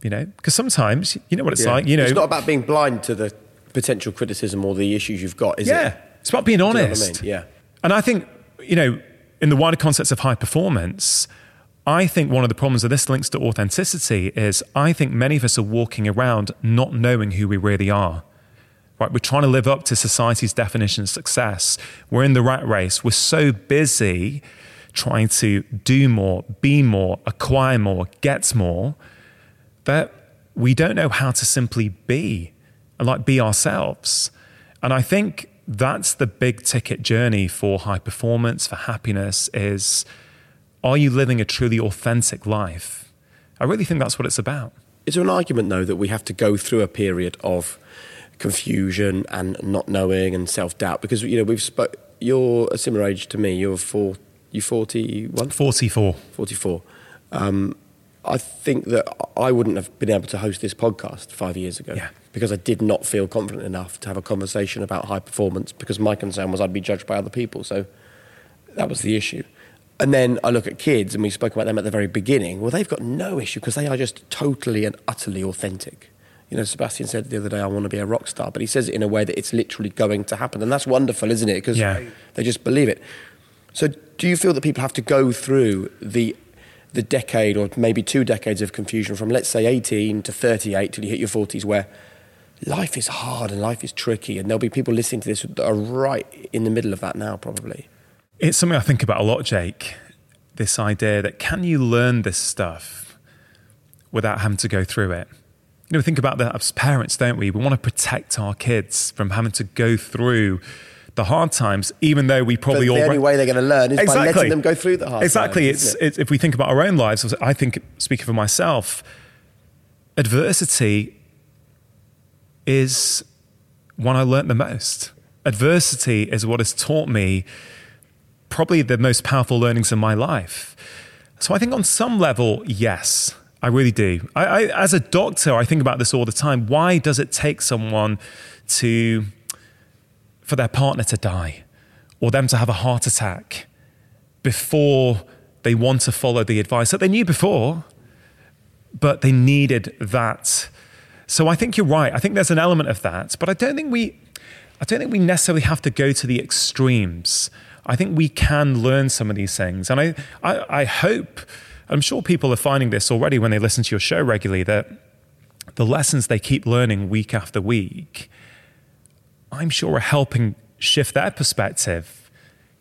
You know, because sometimes you know what it's Yeah. like. You know, it's not about being blind to the potential criticism or the issues you've got, is yeah, it? it's about being Do you know I honest. mean? Yeah. And I think, you know, in the wider concepts of high performance, I think one of the problems of this links to authenticity is I think many of us are walking around not knowing who we really are. Right? We're trying to live up to society's definition of success. We're in the rat race. We're so busy trying to do more, be more, acquire more, get more, that we don't know how to simply be and like be ourselves. And I think that's the big ticket journey for high performance, for happiness is are you living a truly authentic life? I really think that's what it's about. Is there an argument, though, that we have to go through a period of confusion and not knowing and self doubt? Because, you know, we've spoke, you're a similar age to me. You're four, you 41? 44. 44. Um, I think that I wouldn't have been able to host this podcast five years ago Yeah. because I did not feel confident enough to have a conversation about high performance because my concern was I'd be judged by other people. So that was the issue. And then I look at kids, and we spoke about them at the very beginning. Well, they've got no issue because they are just totally and utterly authentic. You know, Sebastian said the other day, I want to be a rock star, but he says it in a way that it's literally going to happen. And that's wonderful, isn't it? Because Yeah. they just believe it. So, do you feel that people have to go through the the decade or maybe two decades of confusion from let's say 18 to 38 till you hit your 40s where life is hard and life is tricky and there'll be people listening to this that are right in the middle of that now probably It's something I think about a lot, Jake. This idea that can you learn this stuff without having to go through it? You know, we think about that as parents, don't we? We want to protect our kids from having to go through the hard times, even though we but probably the all only way they're going to learn is by letting them go through the hard exactly. times, Exactly. it? it's if we think about our own lives. I think, speaking for myself, adversity is one I learnt the most. Adversity is what has taught me probably the most powerful learnings in my life. So I think on some level, yes, I really do. I, I, as a doctor, I think about this all the time. Why does it take someone to, for their partner to die or them to have a heart attack before they want to follow the advice that they knew before, but they needed that? So I think you're right. I think there's an element of that, but I don't think we, I don't think we necessarily have to go to the extremes. I think we can learn some of these things, and I, I, I hope, I'm sure people are finding this already when they listen to your show regularly that the lessons they keep learning week after week, I'm sure are helping shift their perspective.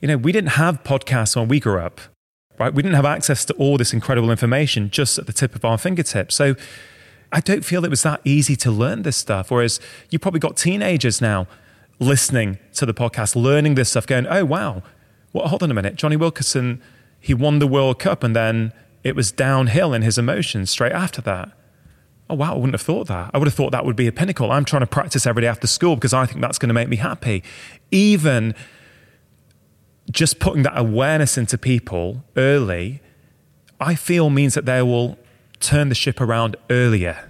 You know, we didn't have podcasts when we grew up, right? We didn't have access to all this incredible information just at the tip of our fingertips. So I don't feel it was that easy to learn this stuff. Whereas you probably got teenagers now listening to the podcast, learning this stuff, going, oh, wow, well, hold on a minute. Jonny Wilkinson, he won the World Cup and then it was downhill in his emotions straight after that. Oh, wow, I wouldn't have thought that. I would have thought that would be a pinnacle. I'm trying to practice every day after school because I think that's going to make me happy. Even just putting that awareness into people early, I feel means that they will turn the ship around earlier.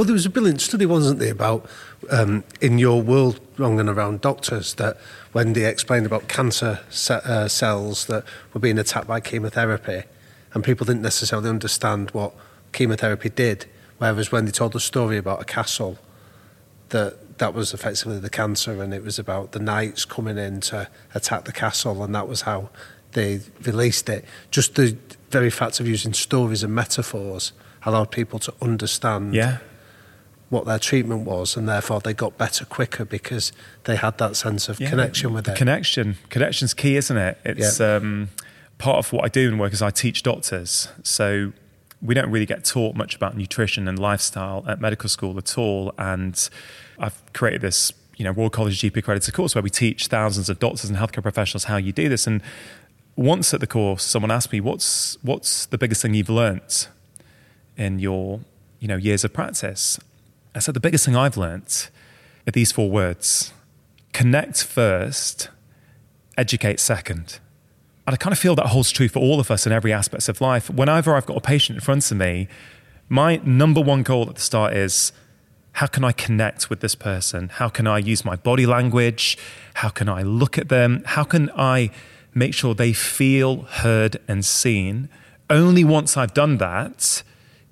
Well, there was a brilliant study, wasn't there, about um, in your world, Rangan around doctors, that when they explained about cancer ce- uh, cells that were being attacked by chemotherapy, and people didn't necessarily understand what chemotherapy did. Whereas when they told the story about a castle, that that was effectively the cancer, and it was about the knights coming in to attack the castle, and that was how they released it. Just the very fact of using stories and metaphors allowed people to understand Yeah. What their treatment was, and therefore they got better quicker because they had that sense of Yeah, connection with the it. Connection. Connection's key, isn't it? It's Yeah. um, part of what I do in work is I teach doctors. So we don't really get taught much about nutrition and lifestyle at medical school at all. And I've created this, you know, Royal College GP accredited course where we teach thousands of doctors and healthcare professionals how you do this. And once at the course, someone asked me, "What's what's the biggest thing you've learnt in your, you know, years of practice?" I said, "The biggest thing I've learnt are these four words: connect first, educate second. And I kind of feel that holds true for all of us in every aspect of life. Whenever I've got a patient in front of me, my number one goal at the start is how can I connect with this person? How can I use my body language? How can I look at them? How can I make sure they feel heard and seen? Only once I've done that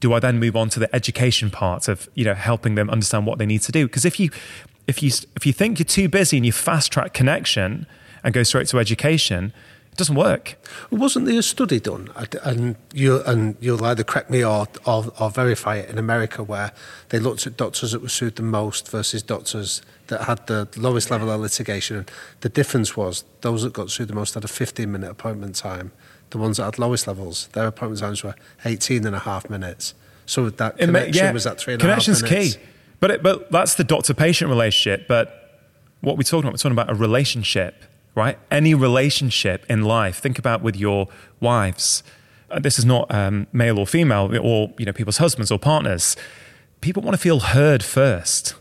do I then move on to the education part of you know helping them understand what they need to do. Because if you if you if you think you're too busy and you fast track connection and go straight to education, it doesn't work. Wasn't there a study done, and you and you'll either correct me or, or or verify it in America, where they looked at doctors that were sued the most versus doctors that had the lowest level of litigation. The difference was those that got sued the most had a 15 minute appointment time. The ones that had lowest levels, their appointment times were 18 and a half minutes. So that It ma- connection was at three and a half Connection's minutes. key. But it, but that's the doctor patient relationship. But what we're talking about, we're talking about a relationship, right? Any relationship in life. Think about with your wives. This is not um, male or female, or you know people's husbands or partners. People want to feel heard first.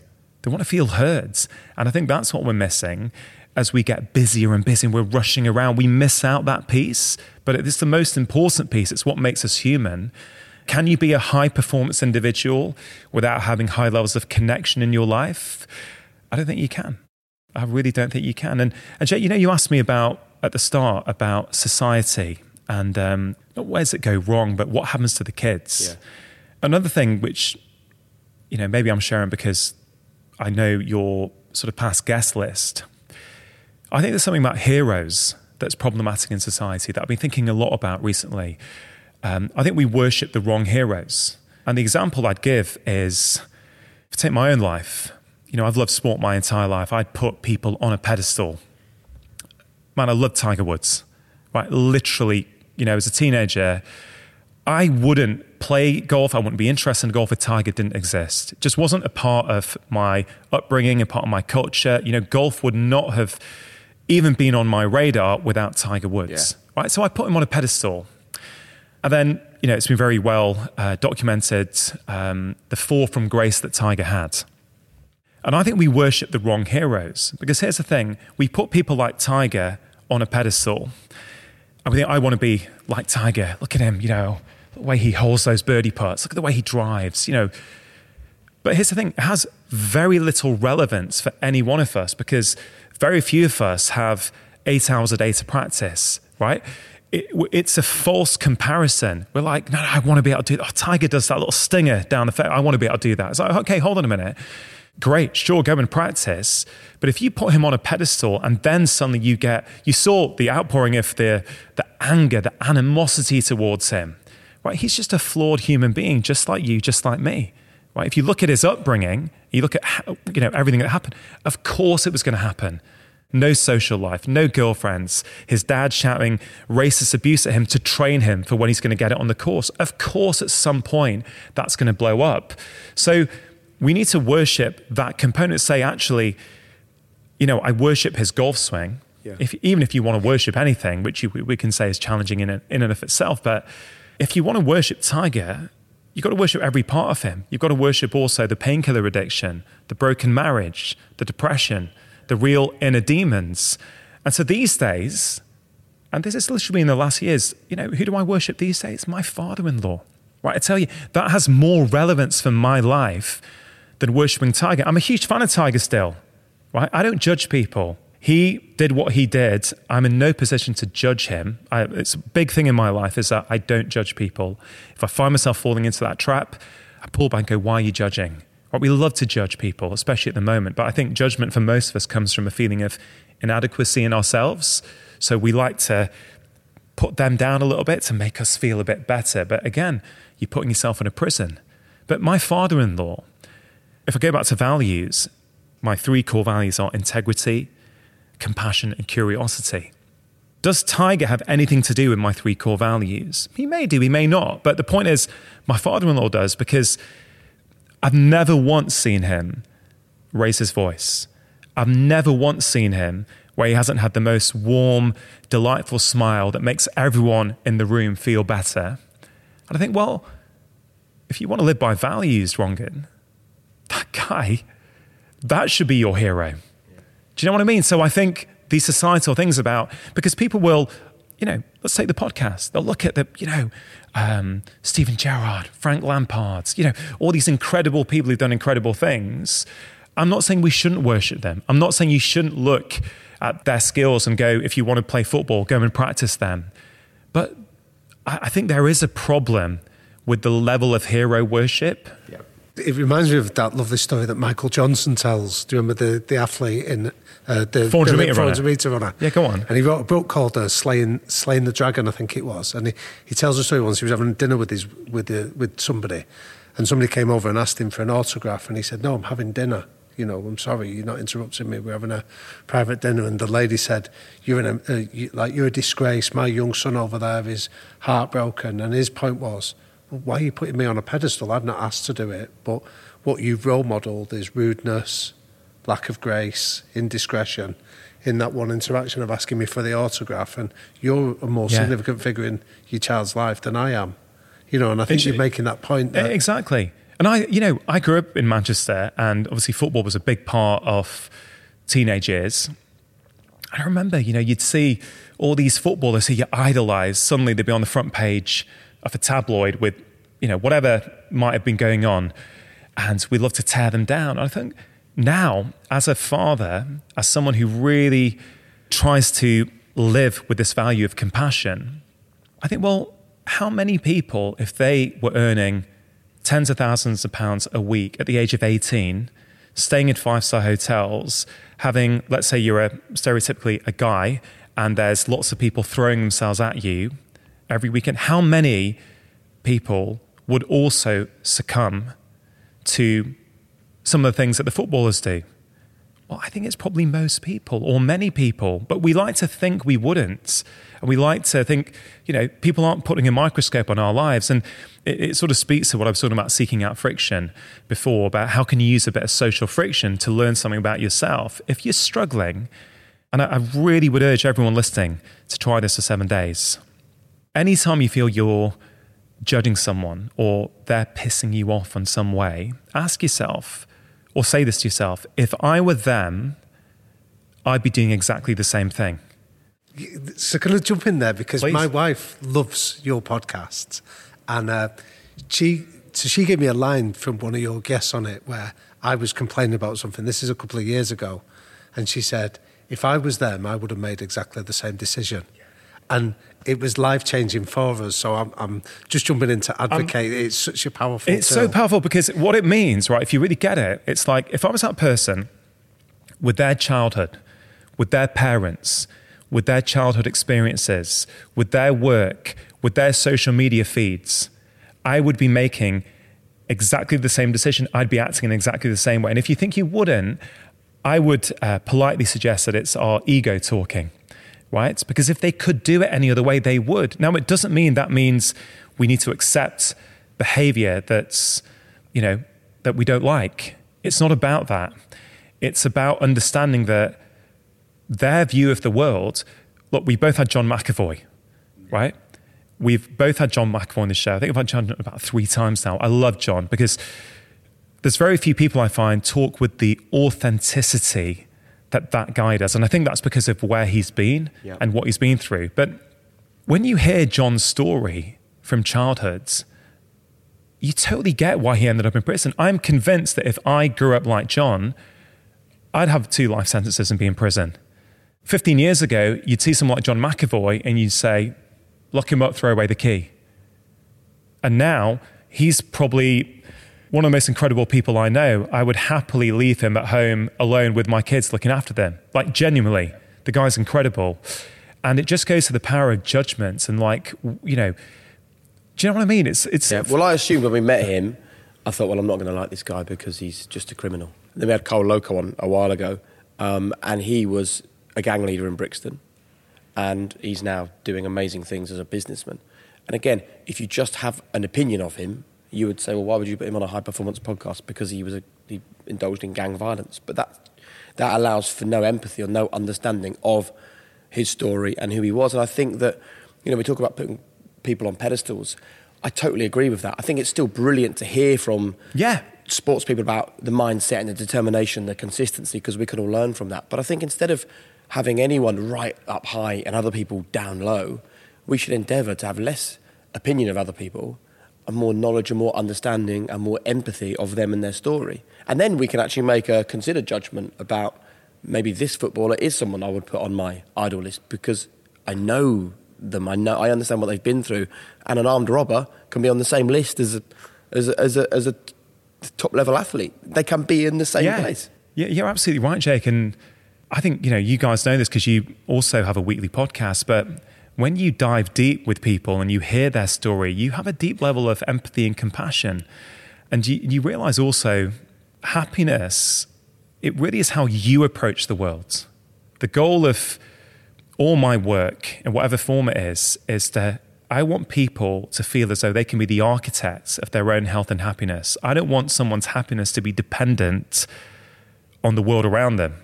They want to feel heard, and I think that's what we're missing. As we get busier and busier, we're rushing around. We miss out that piece, but it's the most important piece. It's what makes us human. Can you be a high performance individual without having high levels of connection in your life? I don't think you can. I really don't think you can. And, and Jay, you know, you asked me about at the start about society and um, not where does it go wrong, but what happens to the kids. Another thing which, you know, maybe I'm sharing because I know your sort of past guest list. I think there's something about heroes that's problematic in society that I've been thinking a lot about recently. Um, I think we worship the wrong heroes. And the example I'd give is if I take my own life, you know, I've loved sport my entire life. I'd put people on a pedestal. Man, I love Tiger Woods, right? Literally, you know, as a teenager, I wouldn't play golf. I wouldn't be interested in golf if Tiger didn't exist. It just wasn't a part of my upbringing, a part of my culture. You know, golf would not have even been on my radar without Tiger Woods, right? So I put him on a pedestal. And then, you know, it's been very well uh, documented um, the fall from grace that Tiger had. And I think we worship the wrong heroes because here's the thing we put people like Tiger on a pedestal. And we think, I want to be like Tiger. Look at him, you know, the way he holds those birdie putts. Look at the way he drives, you know. But here's the thing has very little relevance for any one of us because very few of us have eight hours a day to practice, right? it, it's a false comparison. We're like, no, no I want to be able to do that. Oh, Tiger does that little stinger down the face. I want to be able to do that. It's like, okay, hold on a minute. Great, sure, go and practice. But if you put him on a pedestal and then suddenly you get, you saw the outpouring of the, the anger, the animosity towards him, right? He's just a flawed human being, just like you, just like me. Right? If you look at his upbringing, you look at you know everything that happened. Of course, it was going to happen no social life, no girlfriends, his dad shouting racist abuse at him to train him for when he's going to get it on the course. Of course, at some point, that's going to blow up. So we need to worship that component. Say, actually, you know, I worship his golf swing. Yeah. If, even if you want to worship anything, which you, we can say is challenging in, in and of itself, but if you want to worship Tiger, you've got to worship every part of him. You've got to worship also the painkiller addiction, the broken marriage, the depression, the real inner demons. And so these days, and this is literally in the last years, you know, who do I worship these days? My father in law. Right? I tell you, that has more relevance for my life than worshiping Tiger. I'm a huge fan of Tiger still. Right? I don't judge people. He did what he did. I'm in no position to judge him. I, it's a big thing in my life is that I don't judge people. If I find myself falling into that trap, I pull back and go, why are you judging? Right, we love to judge people, especially at the moment, but I think judgment for most of us comes from a feeling of inadequacy in ourselves. So we like to put them down a little bit to make us feel a bit better. But again, you're putting yourself in a prison. But my father in law, if I go back to values, my three core values are integrity, compassion, and curiosity. Does Tiger have anything to do with my three core values? He may do, he may not. But the point is, my father in law does because I've never once seen him raise his voice. I've never once seen him where he hasn't had the most warm, delightful smile that makes everyone in the room feel better. And I think, well, if you want to live by values, Rangan, that guy, that should be your hero. Do you know what I mean? So I think these societal things about, because people will, you know, let's take the podcast. They'll look at the, you know, um, Steven Gerrard, Frank Lampard, you know, all these incredible people who've done incredible things. I'm not saying we shouldn't worship them. I'm not saying you shouldn't look at their skills and go, if you want to play football, go and practice them. But I, I think there is a problem with the level of hero worship. Yeah. It reminds me of that lovely story that Michael Johnson tells. Do you remember the, the athlete in uh, the 400 meter, 400 meter runner? Yeah, go on. And he wrote a book called uh, "Slaying Slaying the Dragon," I think it was. And he, he tells a story once he was having dinner with his with the, with somebody, and somebody came over and asked him for an autograph, and he said, "No, I'm having dinner." You know, I'm sorry, you're not interrupting me. We're having a private dinner, and the lady said, "You're in a uh, you, like you're a disgrace. My young son over there is heartbroken." And his point was, "Why are you putting me on a pedestal? I've not asked to do it, but." what you've role modelled is rudeness, lack of grace, indiscretion in that one interaction of asking me for the autograph. And you're a more yeah. significant figure in your child's life than I am. You know, and I think you're making that point. That exactly. And I, you know, I grew up in Manchester, and obviously football was a big part of teenage years. I remember, you know, you'd see all these footballers who you idolise. Suddenly, they'd be on the front page of a tabloid with, you know, whatever might have been going on and we love to tear them down. I think now, as a father, as someone who really tries to live with this value of compassion, I think, well, how many people, if they were earning tens of thousands of pounds a week at the age of 18, staying in five star hotels, having, let's say you're a stereotypically a guy and there's lots of people throwing themselves at you every weekend, how many people would also succumb to some of the things that the footballers do? Well, I think it's probably most people or many people, but we like to think we wouldn't. And we like to think, you know, people aren't putting a microscope on our lives. And it, it, sort of speaks to what I was talking about seeking out friction before about how can you use a bit of social friction to learn something about yourself. If you're struggling, and I, I really would urge everyone listening to try this for seven days. Anytime you feel you're judging someone or they're pissing you off in some way, ask yourself or say this to yourself if I were them, I'd be doing exactly the same thing. So, can I jump in there? Because Please. my wife loves your podcasts. And uh, she, so she gave me a line from one of your guests on it where I was complaining about something. This is a couple of years ago. And she said, if I was them, I would have made exactly the same decision. and it was life changing for us. So I'm, I'm just jumping in to advocate. it's such a powerful. It's tool. so powerful because what it means, right? If you really get it, it's like if I was that person with their childhood, with their parents, with their childhood experiences, with their work, with their social media feeds, I would be making exactly the same decision. I'd be acting in exactly the same way. And if you think you wouldn't, I would uh, politely suggest that it's our ego talking, right? Because if they could do it any other way, they would. Now, it doesn't mean that means we need to accept behavior that's, you know, that we don't like. It's not about that. It's about understanding that their view of the world. Look, we both had John McAvoy, right? We've both had John McAvoy on the show. I think I've had John about three times now. I love John because there's very few people I find talk with the authenticity that that guy does. And I think that's because of where he's been Yeah. and what he's been through. But when you hear John's story from childhood, you totally get why he ended up in prison. I'm convinced that if I grew up like John, I'd have two life sentences and be in prison. 15 years ago, you'd see someone like John McAvoy and you'd say, lock him up, throw away the key. And now he's probably one of the most incredible people I know. I would happily leave him at home alone with my kids looking after them. Like, genuinely, the guy's incredible. And it just goes to the power of judgments and, like, you know, do you know what I mean? It's, it's, Yeah. Well, I assumed when we met him, I thought, well, I'm not going to like this guy because he's just a criminal. And then we had Cole Loco on a while ago, um, and he was a gang leader in Brixton, and he's now doing amazing things as a businessman. And again, if you just have an opinion of him, you would say, well, why would you put him on a high performance podcast? Because he was a, he indulged in gang violence. But that that allows for no empathy or no understanding of his story and who he was. And I think that you know we talk about putting people on pedestals. I totally agree with that. I think it's still brilliant to hear from Yeah. sports people about the mindset and the determination, the consistency, because we can all learn from that. But I think instead of having anyone right up high and other people down low, we should endeavour to have less opinion of other people more knowledge and more understanding and more empathy of them and their story. And then we can actually make a considered judgment about maybe this footballer is someone I would put on my idol list because I know them, I know I understand what they've been through, and an armed robber can be on the same list as a, as a, as a, as a top level athlete. They can be in the same place. Yeah, you're absolutely right, Jake. And I think, you know, you guys know this because you also have a weekly podcast, but when you dive deep with people and you hear their story, you have a deep level of empathy and compassion. And you, you realize also happiness, it really is how you approach the world. The goal of all my work, in whatever form it is, is to I want people to feel as though they can be the architects of their own health and happiness. I don't want someone's happiness to be dependent on the world around them.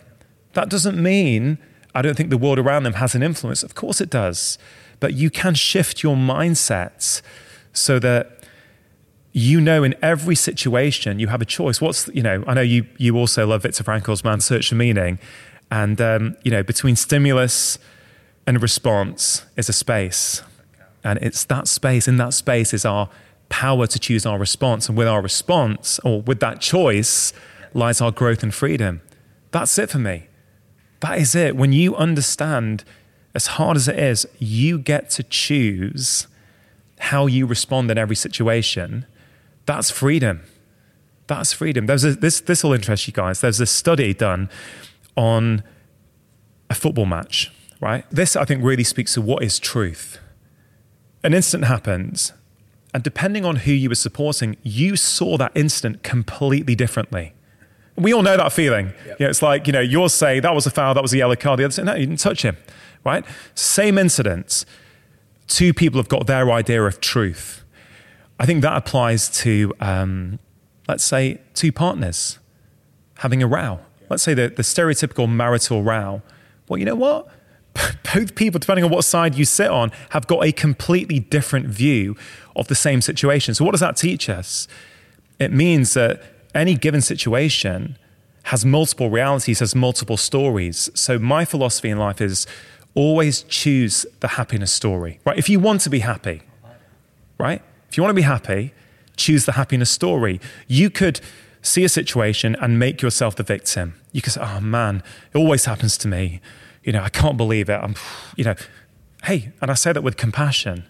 That doesn't mean I don't think the world around them has an influence. Of course it does. But you can shift your mindsets so that you know in every situation you have a choice. What's, you know, I know you, you also love Viktor Frankl's Man's Search for Meaning. And, um, you know, between stimulus and response is a space. And it's that space, in that space is our power to choose our response. And with our response, or with that choice, lies our growth and freedom. That's it for me. That is it. When you understand, as hard as it is, you get to choose how you respond in every situation. That's freedom. That's freedom. There's a, this. This will interest you guys. There's a study done on a football match. Right. This I think really speaks to what is truth. An incident happens, and depending on who you were supporting, you saw that incident completely differently. We all know that feeling. You know, it's like, you know, you'll say that was a foul, that was a yellow card. The other say, no, you didn't touch him, right? Same incident. Two people have got their idea of truth. I think that applies to, um, let's say, two partners having a row. Let's say the, the stereotypical marital row. Well, you know what? <laughs> Both people, depending on what side you sit on, have got a completely different view of the same situation. So, what does that teach us? It means that any given situation has multiple realities, has multiple stories. So my philosophy in life is always choose the happiness story, right? If you want to be happy, right? If you want to be happy, choose the happiness story. You could see a situation and make yourself the victim. You could say, oh man, it always happens to me. You know, I can't believe it. I'm, you know, hey, and I say that with compassion,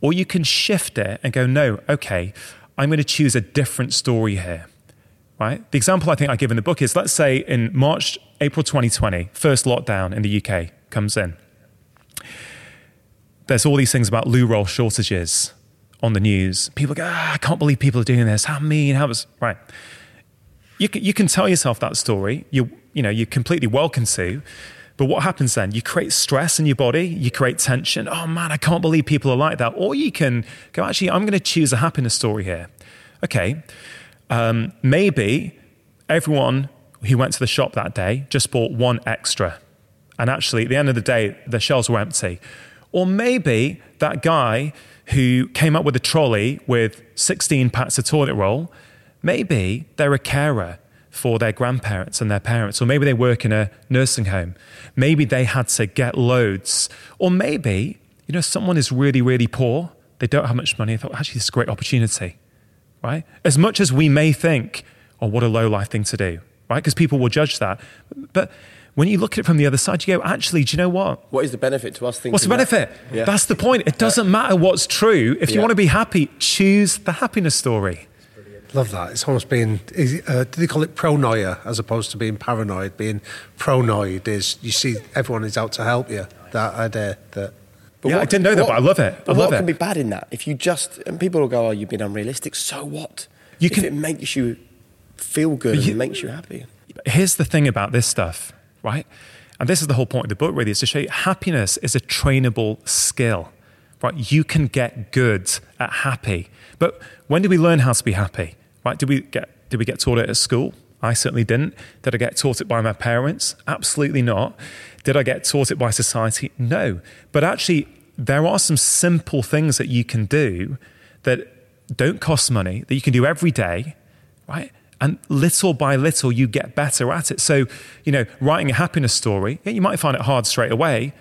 or you can shift it and go, no, okay, I'm going to choose a different story here. Right? The example I think I give in the book is let's say in March, April 2020, first lockdown in the UK comes in. There's all these things about loo roll shortages on the news. People go, ah, I can't believe people are doing this. How mean? How was right? You can, you can tell yourself that story. You you know you're completely welcome to. But what happens then? You create stress in your body, you create tension. Oh man, I can't believe people are like that. Or you can go, actually, I'm going to choose a happiness story here. Okay, um, maybe everyone who went to the shop that day just bought one extra. And actually, at the end of the day, the shelves were empty. Or maybe that guy who came up with a trolley with 16 packs of toilet roll, maybe they're a carer for their grandparents and their parents, or maybe they work in a nursing home. Maybe they had to get loads, or maybe, you know, someone is really, really poor, they don't have much money. I thought, actually, this is a great opportunity, right? As much as we may think, oh, what a low life thing to do, right? Because people will judge that. But when you look at it from the other side, you go, actually, do you know what? What is the benefit to us thinking? What's the benefit? That? Yeah. That's the point. It doesn't matter what's true. If you want to be happy, choose the happiness story. Love that. It's almost being, uh, do they call it pronoia as opposed to being paranoid? Being pronoid is you see everyone is out to help you. That idea that. Yeah, I didn't know that, but I love it. I But love what it. can be bad in that? If you just and people will go, "Oh, you've been unrealistic." So what? You if can- it makes you feel good But you- and makes you happy. Here's the thing about this stuff, right? And this is the whole point of the book, really, is to show you happiness is a trainable skill, right? You can get good at happy. But when do we learn how to be happy, right? Did we get, did we get taught it at school? I certainly didn't. Did I get taught it by my parents? Absolutely not. Did I get taught it by society? No. But actually, there are some simple things that you can do that don't cost money, that you can do every day, right? And little by little, you get better at it. So, you know, writing a happiness story, yeah, you might find it hard straight away.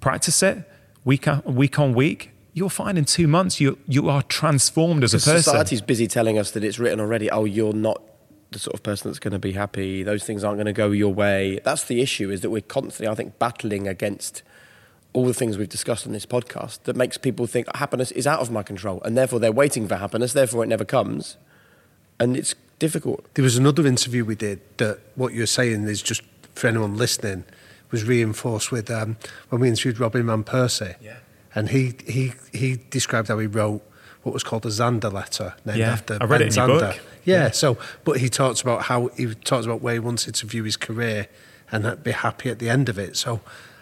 Practice it week on week, on week. You'll find in two months you you are transformed as a person. Society's busy telling us that it's written already. Oh, you're not the sort of person that's going to be happy. Those things aren't going to go your way. That's the issue. Is that we're constantly, I think, battling against all the things we've discussed on this podcast that makes people think happiness is out of my control, and therefore they're waiting for happiness. Therefore, it never comes, and it's difficult. There was another interview we did that what you're saying is just for anyone listening was reinforced with um, when we interviewed Robin Van Persie. Yeah. And he, he, he described how he wrote what was called a Zander letter named Yeah, after I read Ben it in your Zander. book. Yeah, so but he talks about how he talks about where he wanted to view his career and be happy at the end of it. So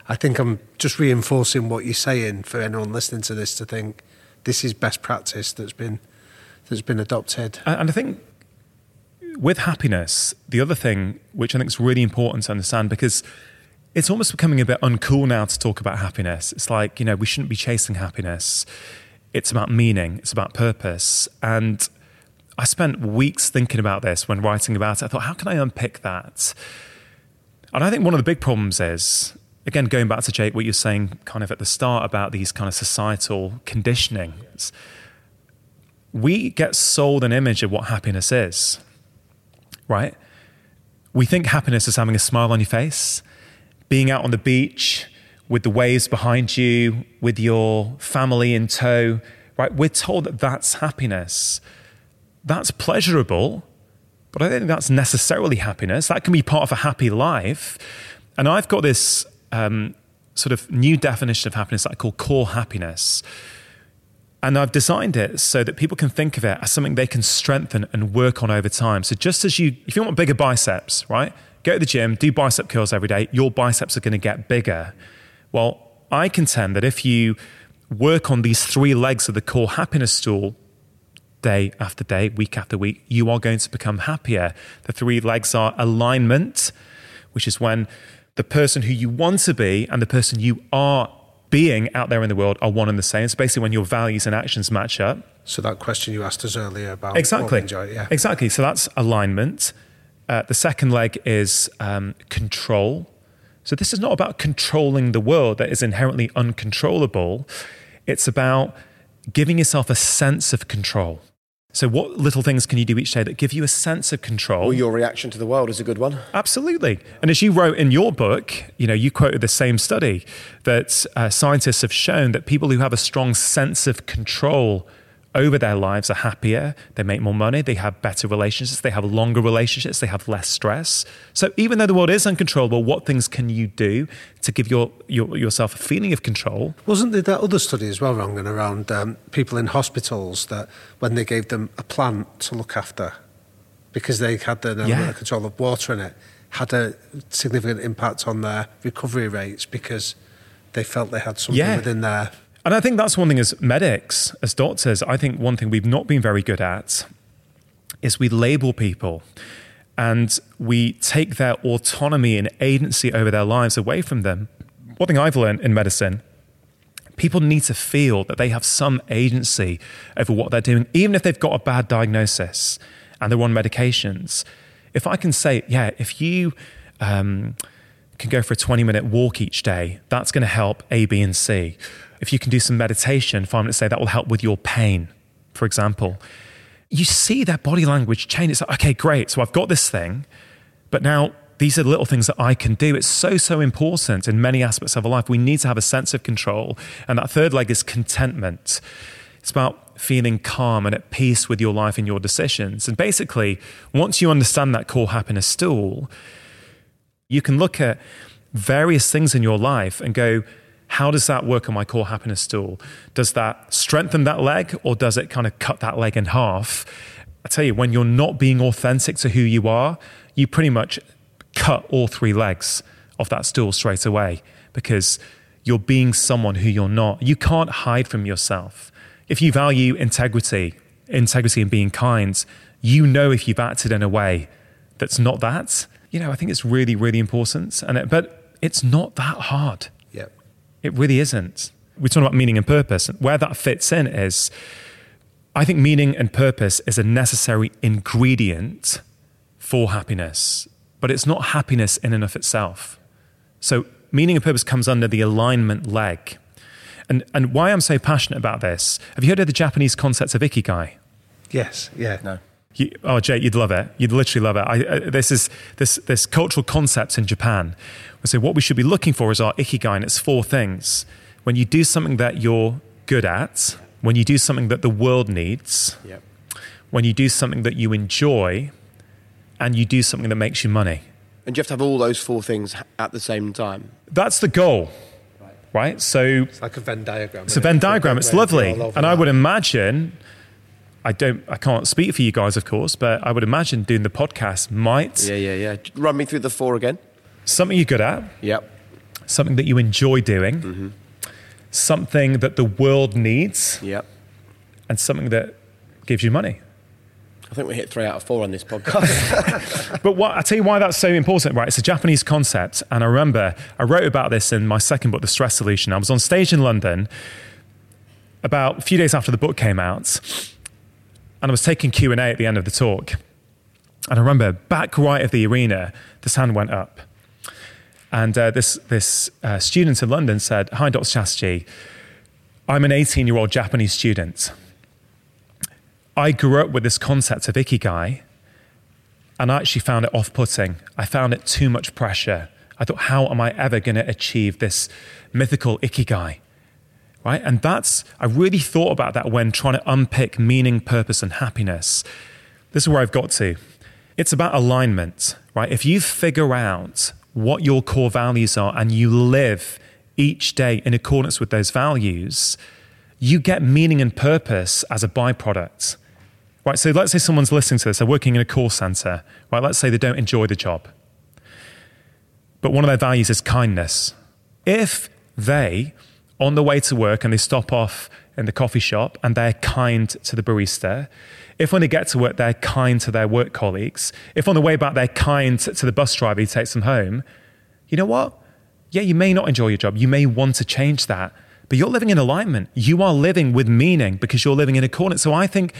I think I'm just reinforcing what you're saying for anyone listening to this to think this is best practice that's been that's been adopted. And and I think with happiness, the other thing which I think is really important to understand because it's almost becoming a bit uncool now to talk about happiness. It's like, you know, we shouldn't be chasing happiness. It's about meaning, it's about purpose. And I spent weeks thinking about this when writing about it. I thought, how can I unpick that? And I think one of the big problems is, again, going back to Jake, what you're saying kind of at the start about these kind of societal conditionings, we get sold an image of what happiness is, right? We think happiness is having a smile on your face, being out on the beach with the waves behind you, with your family in tow, right? We're told that that's happiness. That's pleasurable, but I don't think that's necessarily happiness. That can be part of a happy life. And I've got this um, sort of new definition of happiness that I call core happiness. And I've designed it so that people can think of it as something they can strengthen and work on over time. So just as you, if you want bigger biceps, right? Go to the gym, do bicep curls every day, your biceps are going to get bigger. Well, I contend that if you work on these three legs of the core happiness stool day after day, week after week, you are going to become happier. The three legs are alignment, which is when the person who you want to be and the person you are being out there in the world are one and the same. It's basically when your values and actions match up. So that question you asked us earlier about Exactly. enjoy, yeah. Exactly. So that's alignment. Uh, the second leg is um, control. So this is not about controlling the world that is inherently uncontrollable. It's about giving yourself a sense of control. So, what little things can you do each day that give you a sense of control? Well, your reaction to the world is a good one. Absolutely. And as you wrote in your book, you know, you quoted the same study that uh, scientists have shown that people who have a strong sense of control over their lives are happier, they make more money, they have better relationships, they have longer relationships, they have less stress. So even though the world is uncontrollable, what things can you do to give your, your yourself a feeling of control? Wasn't there that other study as well, Rangan, around um, people in hospitals that when they gave them a plant to look after because they had the Yeah. control of water in it, had a significant impact on their recovery rates because they felt they had something Yeah. within their And I think that's one thing as medics, as doctors, I think one thing we've not been very good at is we label people and we take their autonomy and agency over their lives away from them. One thing I've learned in medicine people need to feel that they have some agency over what they're doing, even if they've got a bad diagnosis and they're on medications. If I can say, yeah, if you um, can go for a 20 minute walk each day, that's going to help A, B, and C. If you can do some meditation, five minutes a day, that will help with your pain, for example. You see their body language change. It's like, okay, great. So I've got this thing, but now these are the little things that I can do. It's so, so important in many aspects of our life. We need to have a sense of control. And that third leg is contentment. It's about feeling calm and at peace with your life and your decisions. And basically, once you understand that core happiness stool, you can look at various things in your life and go, how does that work on my core happiness stool? Does that strengthen that leg or does it kind of cut that leg in half? I tell you, when you're not being authentic to who you are, you pretty much cut all three legs off that stool straight away because you're being someone who you're not. You can't hide from yourself. If you value integrity, integrity and being kind, you know if you've acted in a way that's not that. You know, I think it's really, really important. And it, but it's not that hard. Yep. It really isn't. We're talking about meaning and purpose. Where that fits in is I think meaning and purpose is a necessary ingredient for happiness, but it's not happiness in and of itself. So meaning and purpose comes under the alignment leg. And, and why I'm so passionate about this, have you heard of the Japanese concept of ikigai? Yes, yeah. No. You, oh, Jake, you'd love it. You'd literally love it. I, uh, this is this this cultural concept in Japan. So what we should be looking for is our ikigai, and it's four things. When you do something that you're good at, when you do something that the world needs, Yep. when you do something that you enjoy, and you do something that makes you money. And you have to have all those four things at the same time. That's the goal, right? So It's like a Venn diagram. It's a Venn it? diagram. It's All lovely, over and I would imagine. I don't. I can't speak for you guys, of course, but I would imagine doing the podcast might Yeah, yeah, yeah. Run me through the four again. something you're good at, Yep. something that you enjoy doing, mm-hmm. something that the world needs, Yep. and something that gives you money. I think we hit three out of four on this podcast. <laughs> <laughs> But what I tell you why that's so important, right? It's a Japanese concept, and I remember I wrote about this in my second book, The Stress Solution. I was on stage in London about a few days after the book came out, and I was taking Q and A at the end of the talk. And I remember back right of the arena, this hand went up, and uh, this this uh, student in London said, "Hi, Dr. Chatterjee, I'm an 18 year old Japanese student. I grew up with this concept of ikigai." And I actually found it off putting. I found it too much pressure. I thought, how am I ever going to achieve this mythical ikigai? Right? And that's, I really thought about that when trying to unpick meaning, purpose, and happiness. This is where I've got to. It's about alignment, right? If you figure out what your core values are and you live each day in accordance with those values, you get meaning and purpose as a byproduct. Right, so let's say someone's listening to this, they're working in a call center, right? Let's say they don't enjoy the job. But one of their values is kindness. If they, on the way to work, and they stop off in the coffee shop and they're kind to the barista, if when they get to work, they're kind to their work colleagues, if on the way back, they're kind to the bus driver who takes them home, you know what? Yeah, you may not enjoy your job. You may want to change that, but you're living in alignment. You are living with meaning because you're living in accordance. So I think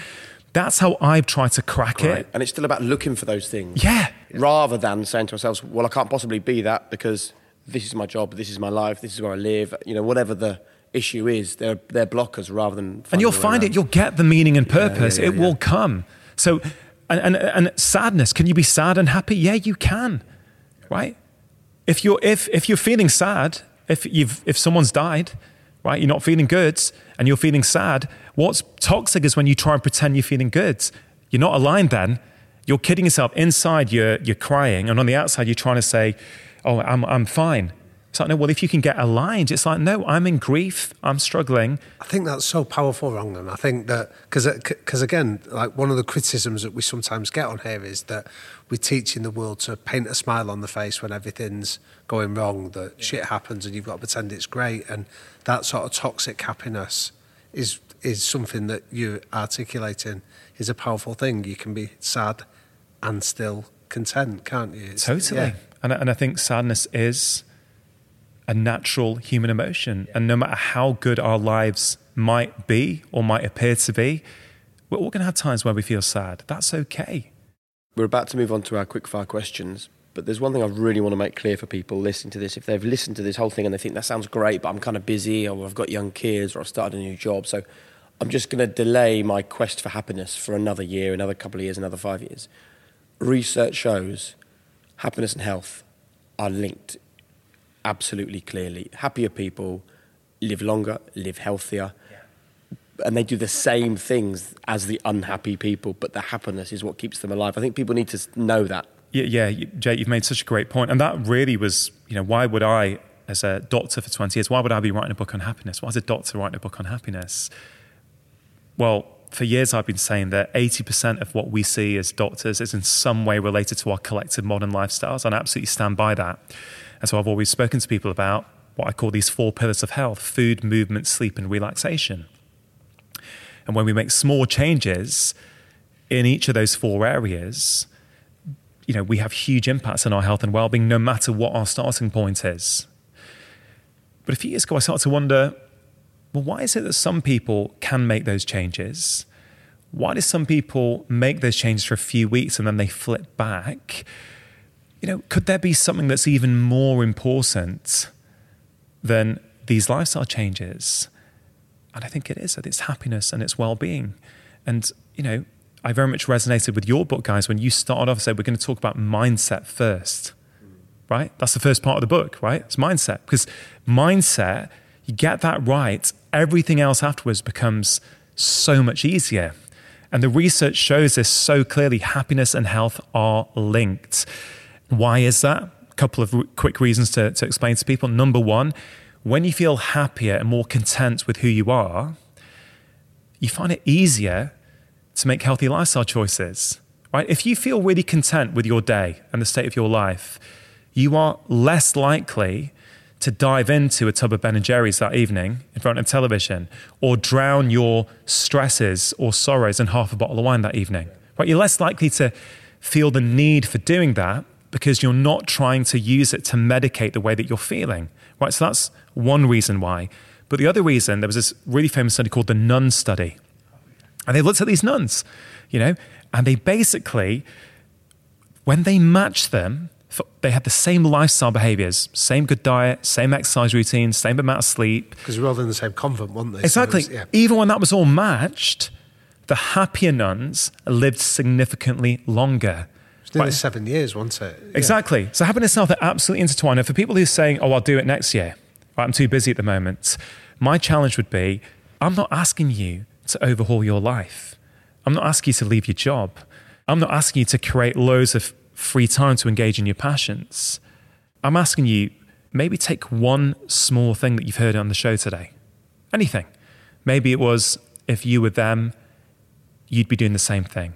that's how I've tried to crack Right. it. And it's still about looking for those things. Yeah. Rather than saying to ourselves, well, I can't possibly be that because this is my job, this is my life, this is where I live, you know, whatever the issue is. They're they're blockers rather than. and you'll finding a way find it. You'll get the meaning and purpose. yeah, it yeah. will come. So, and, and and sadness. Can you be sad and happy? Yeah, you can. Right. If you're if if you're feeling sad, if you've if someone's died, right, you're not feeling good, and you're feeling sad. What's toxic is when you try and pretend you're feeling good. You're not aligned. Then you're kidding yourself. Inside, you're you're crying, and on the outside, you're trying to say, "Oh, I'm I'm fine." It's like no. Well, if you can get aligned, it's like no. I'm in grief. I'm struggling. I think that's so powerful, Rangan. I think that because because uh, again, like one of the criticisms that we sometimes get on here is that we're teaching the world to paint a smile on the face when everything's going wrong, that shit happens and you've got to pretend it's great, and that sort of toxic happiness is is something that you're articulating is a powerful thing. You can be sad and still content, can't you? It's- Totally. yeah. And, I- and I think sadness is a natural human emotion. And no matter how good our lives might be or might appear to be, we're all going to have times where we feel sad. That's okay. We're about to move on to our quickfire questions, but there's one thing I really want to make clear for people listening to this. If they've listened to this whole thing and they think that sounds great, but I'm kind of busy, or I've got young kids, or I've started a new job, so I'm just going to delay my quest for happiness for another year, another couple of years, another five years. Research shows happiness and health are linked absolutely clearly. Happier people live longer, live healthier and they do the same things as the unhappy people, but the happiness is what keeps them alive. I think people need to know that. Yeah, yeah, Jay, you've made such a great point. And that really was, you know, why would I, as a doctor for 20 years, why would I be writing a book on happiness? Why is a doctor writing a book on happiness? Well, for years I've been saying that 80% of what we see as doctors is in some way related to our collective modern lifestyles. And I absolutely stand by that. And so I've always spoken to people about what I call these four pillars of health food, movement, sleep, and relaxation. And when we make small changes in each of those four areas, you know, we have huge impacts on our health and well-being, no matter what our starting point is. But a few years ago, I started to wonder, well, why is it that some people can make those changes? Why do some people make those changes for a few weeks and then they flip back? You know, could there be something that's even more important than these lifestyle changes? And I think it is that it's happiness and it's well-being. And you know, I very much resonated with your book, guys, when you started off and said we're going to talk about mindset first. Right? That's the first part of the book, right? It's mindset. Because mindset, you get that right, everything else afterwards becomes so much easier. And the research shows this so clearly. Happiness and health are linked. Why is that? A couple of quick reasons to, to explain to people. Number one, when you feel happier and more content with who you are, you find it easier to make healthy lifestyle choices, right? If you feel really content with your day and the state of your life, you are less likely to dive into a tub of Ben and Jerry's that evening in front of television or drown your stresses or sorrows in half a bottle of wine that evening, right? You're less likely to feel the need for doing that because you're not trying to use it to medicate the way that you're feeling, right? So that's one reason why. But the other reason, there was this really famous study called the Nun Study. And they looked at these nuns, you know, and they basically, when they matched them, they had the same lifestyle behaviors, same good diet, same exercise routine, same amount of sleep. Because we're all in the same convent, weren't they? So Exactly. yeah. Even when that was all matched, the happier nuns lived significantly longer. It's nearly Right. seven years, wasn't it? Yeah. Exactly. So happiness and health are absolutely intertwined. And for people who are saying, oh, I'll do it next year, right, I'm too busy at the moment, my challenge would be I'm not asking you to overhaul your life. I'm not asking you to leave your job. I'm not asking you to create loads of free time to engage in your passions. I'm asking you maybe take one small thing that you've heard on the show today. Anything. Maybe it was if you were them, you'd be doing the same thing.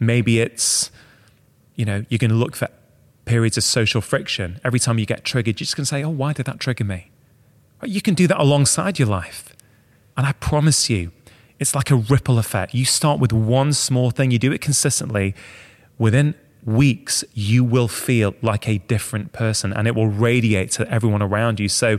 Maybe it's you know, you're going to look for periods of social friction. Every time you get triggered, you're just going to say, oh, why did that trigger me? You can do that alongside your life. And I promise you, it's like a ripple effect. You start with one small thing, you do it consistently. Within weeks, you will feel like a different person and it will radiate to everyone around you. So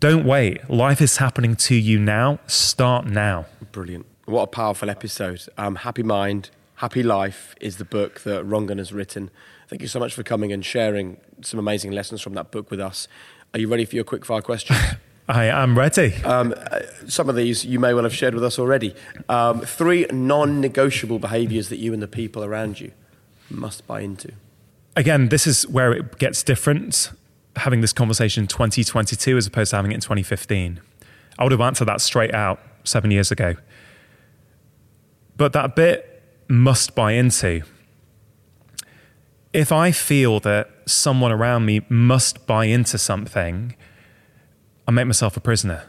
don't wait. Life is happening to you now. Start now. Brilliant. What a powerful episode. Um, Happy Mind, Happy Life is the book that Rangan has written. Thank you so much for coming and sharing some amazing lessons from that book with us. Are you ready for your quick fire question? <laughs> I am ready. Um, uh, some of these you may well have shared with us already. Um, three non negotiable behaviors that you and the people around you must buy into. Again, this is where it gets different having this conversation in 2022 as opposed to having it in 2015. I would have answered that straight out seven years ago. But that bit must buy into. If I feel that someone around me must buy into something, I make myself a prisoner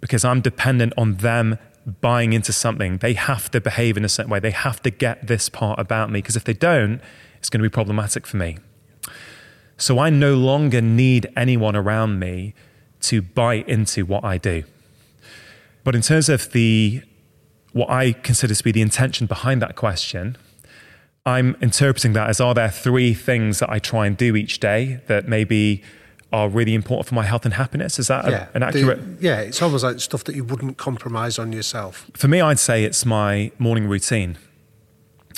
because I'm dependent on them buying into something. They have to behave in a certain way. They have to get this part about me because if they don't, it's going to be problematic for me. So I no longer need anyone around me to buy into what I do. But in terms of the what I consider to be the intention behind that question, I'm interpreting that as are there three things that I try and do each day that maybe are really important for my health and happiness? Is that yeah, a, an accurate? The, yeah, it's almost like stuff that you wouldn't compromise on yourself. For me, I'd say it's my morning routine.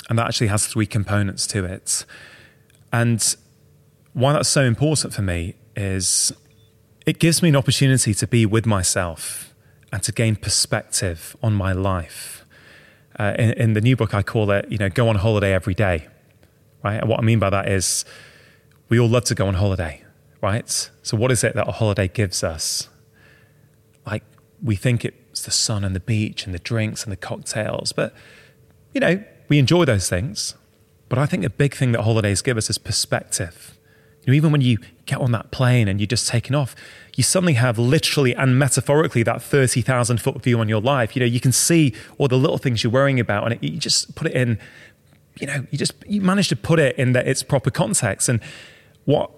And that actually has three components to it. And why that's so important for me is it gives me an opportunity to be with myself and to gain perspective on my life. Uh, in, in, the new book, I call it, you know, go on holiday every day, right? And what I mean by that is we all love to go on holiday, right? So what is it that a holiday gives us? Like we think it's the sun and the beach and the drinks and the cocktails, but you know, we enjoy those things. But I think a big thing that holidays give us is perspective. You know, even when you get on that plane and you're just taking off, you suddenly have literally and metaphorically that 30,000 foot view on your life. You know, you can see all the little things you're worrying about and it, you just put it in, you know, you just, you manage to put it in the, its proper context. And what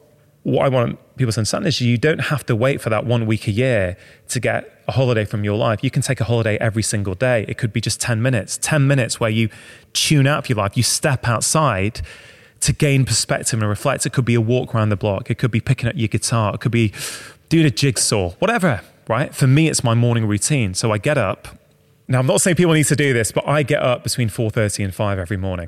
what I want people to understand is you don't have to wait for that one week a year to get a holiday from your life. You can take a holiday every single day. It could be just 10 minutes, 10 minutes where you tune out your life, you step outside to gain perspective and reflect. It could be a walk around the block, it could be picking up your guitar, it could be doing a jigsaw, whatever, right? For me, it's my morning routine. So I get up. Now, I'm not saying people need to do this, but I get up between 4:30 and 5 every morning.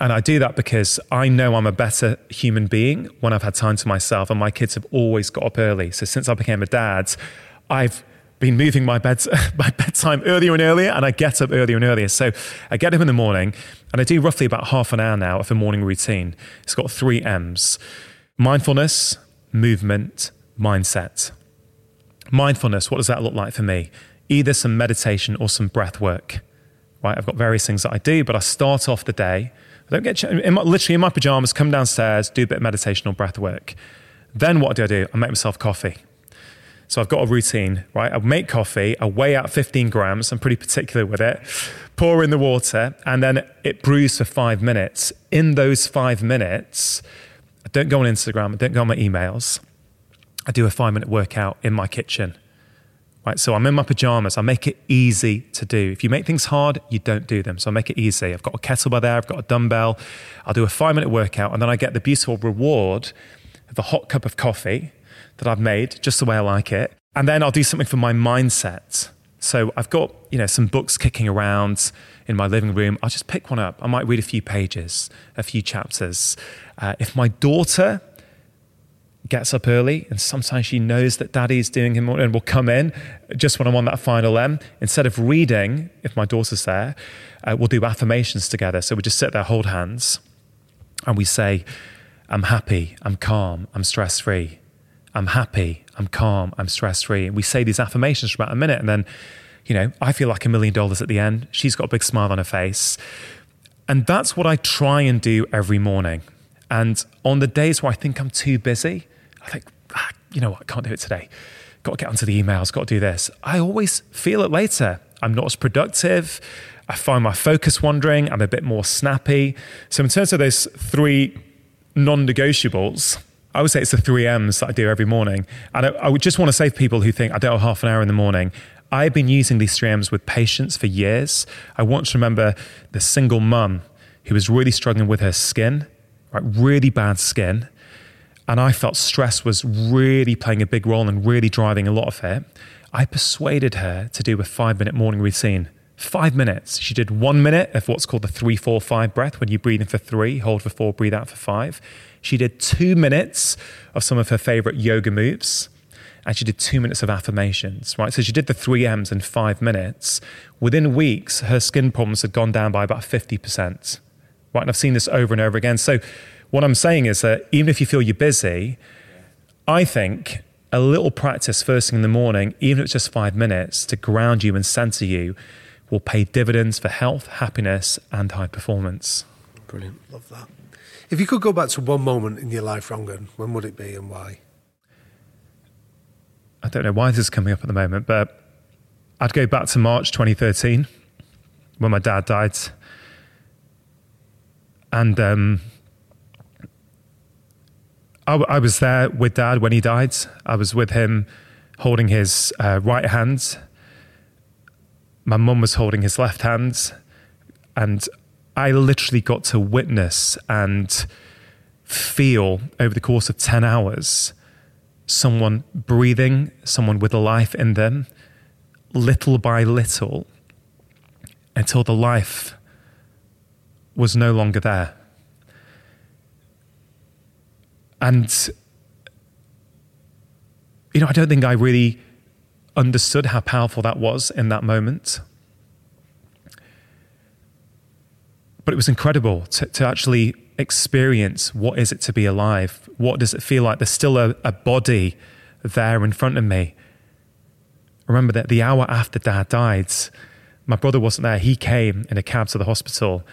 And I do that because I know I'm a better human being when I've had time to myself, and my kids have always got up early. So since I became a dad, I've been moving my, bed, <laughs> my bedtime earlier and earlier, and I get up earlier and earlier. So I get up in the morning, and I do roughly about half an hour now of a morning routine. It's got three M's mindfulness, movement, mindset. Mindfulness, what does that look like for me? Either some meditation or some breath work. Right, I've got various things that I do, but I start off the day I don't get in my, literally in my pajamas, come downstairs, do a bit of meditation or breath work. Then what do I do? I make myself coffee. So I've got a routine, right? I make coffee, I weigh out 15 grams, I'm pretty particular with it, pour in the water, and then it brews for five minutes. In those five minutes, I don't go on Instagram, I don't go on my emails. I do a five minute workout in my kitchen. Right, so I'm in my pajamas. I make it easy to do. If you make things hard, you don't do them. So I make it easy. I've got a kettlebell there, I've got a dumbbell. I'll do a five minute workout, and then I get the beautiful reward of a hot cup of coffee that I've made just the way I like it. And then I'll do something for my mindset. So I've got you know some books kicking around in my living room. I'll just pick one up. I might read a few pages, a few chapters. Uh, if my daughter gets up early and sometimes she knows that daddy's doing him and will come in just when I'm on that final M. Instead of reading, if my daughter's there, uh, we'll do affirmations together. So we just sit there, hold hands, and we say, I'm happy, I'm calm, I'm stress free. I'm happy, I'm calm, I'm stress free. And we say these affirmations for about a minute and then, you know, I feel like a million dollars at the end. She's got a big smile on her face. And that's what I try and do every morning. And on the days where I think I'm too busy, I think, ah, you know what, I can't do it today. Got to get onto the emails, got to do this. I always feel it later. I'm not as productive. I find my focus wandering. I'm a bit more snappy. So, in terms of those three non negotiables, I would say it's the three M's that I do every morning. And I, I would just want to say for people who think I don't have half an hour in the morning, I've been using these three M's with patients for years. I want to remember the single mum who was really struggling with her skin, right? Really bad skin and I felt stress was really playing a big role and really driving a lot of it, I persuaded her to do a five minute morning routine. Five minutes. She did one minute of what's called the three, four, five breath when you breathe in for three, hold for four, breathe out for five. She did two minutes of some of her favorite yoga moves. and she did two minutes of affirmations, right? So she did the three M's in five minutes. Within weeks, her skin problems had gone down by about 50%, right? And I've seen this over and over again. So what I'm saying is that even if you feel you're busy, I think a little practice first thing in the morning, even if it's just five minutes, to ground you and center you, will pay dividends for health, happiness, and high performance. Brilliant. Love that. If you could go back to one moment in your life, Rangan, when would it be and why? I don't know why this is coming up at the moment, but I'd go back to March 2013 when my dad died. And um, I, I, was there with dad when he died. I was with him holding his uh, right hand. My mum was holding his left hand. And I literally got to witness and feel over the course of 10 hours someone breathing, someone with a life in them, little by little, until the life was no longer there. And, you know, I don't think I really understood how powerful that was in that moment. But it was incredible to, to actually experience what is it to be alive? What does it feel like? There's still a, a body there in front of me. Remember that the hour after dad died, my brother wasn't there. He came in a cab to the hospital.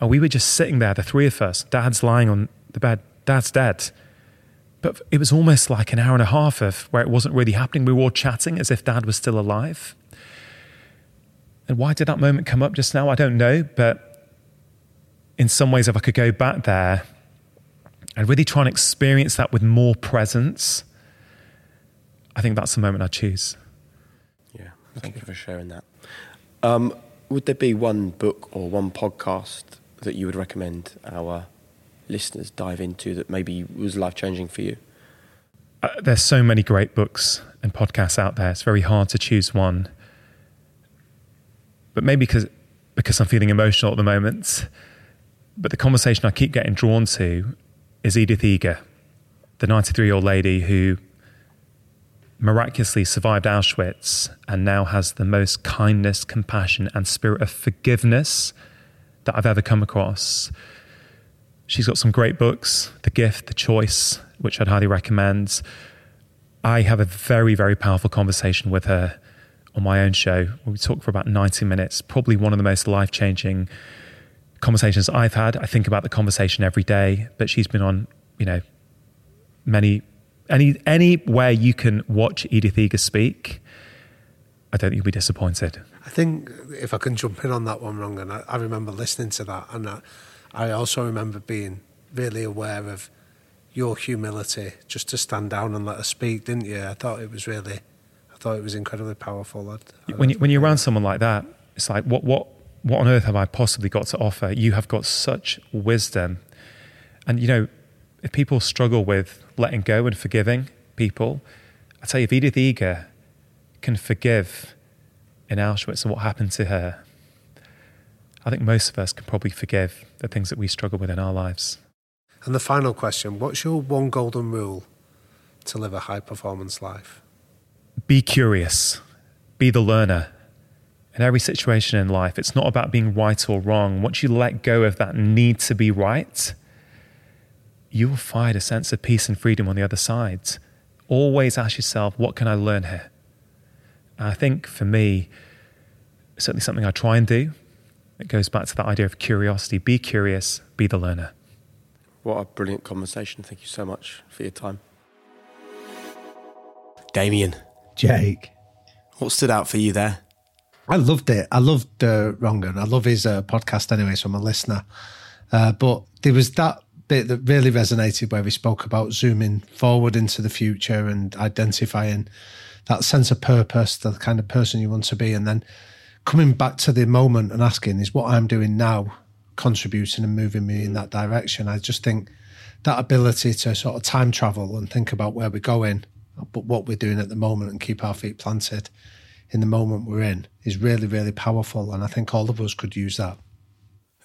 And we were just sitting there, the three of us. Dad's lying on the bed. Dad's dead. But it was almost like an hour and a half of where it wasn't really happening. We were all chatting as if dad was still alive. And why did that moment come up just now? I don't know. But in some ways, if I could go back there and really try and experience that with more presence, I think that's the moment I choose. Yeah, thank you for sharing that. Um, would there be one book or one podcast that you would recommend our listeners dive into that maybe was life changing for you? Uh, there's so many great books and podcasts out there. It's very hard to choose one. But maybe because because I'm feeling emotional at the moment, but the conversation I keep getting drawn to is Edith Eger, the 93 year old lady who miraculously survived Auschwitz and now has the most kindness, compassion, and spirit of forgiveness that I've ever come across. She's got some great books The Gift, The Choice, which I'd highly recommend. I have a very, very powerful conversation with her on my own show. We talk for about 90 minutes, probably one of the most life changing conversations I've had. I think about the conversation every day, but she's been on, you know, many any anywhere you can watch Edith Eger speak. I don't think you'll be disappointed. I think if I can jump in on that one, wrong, and I, I remember listening to that, and I, I also remember being really aware of your humility just to stand down and let her speak, didn't you? I thought it was really, I thought it was incredibly powerful. I'd, I'd when you, when you're around someone like that, it's like what what what on earth have I possibly got to offer? You have got such wisdom. And, you know, if people struggle with letting go and forgiving people, I tell you, if Edith Eger can forgive in Auschwitz and what happened to her, I think most of us can probably forgive the things that we struggle with in our lives. And the final question what's your one golden rule to live a high performance life? Be curious, be the learner in every situation in life, it's not about being right or wrong. Once you let go of that need to be right, you will find a sense of peace and freedom on the other side. Always ask yourself, what can I learn here? And I think for me, certainly something I try and do. It goes back to that idea of curiosity. Be curious, be the learner. What a brilliant conversation. Thank you so much for your time. Damian. Jake. What stood out for you there? I loved it. I loved uh, Rangan. I love his uh, podcast anyway, so I'm a listener. Uh, but there was that bit that really resonated where he spoke about zooming forward into the future and identifying that sense of purpose, the kind of person you want to be, and then coming back to the moment and asking, is what I'm doing now contributing and moving me in that direction? I just think that ability to sort of time travel and think about where we're going, but what we're doing at the moment and keep our feet planted in the moment we're in is really, really powerful. And I think all of us could use that.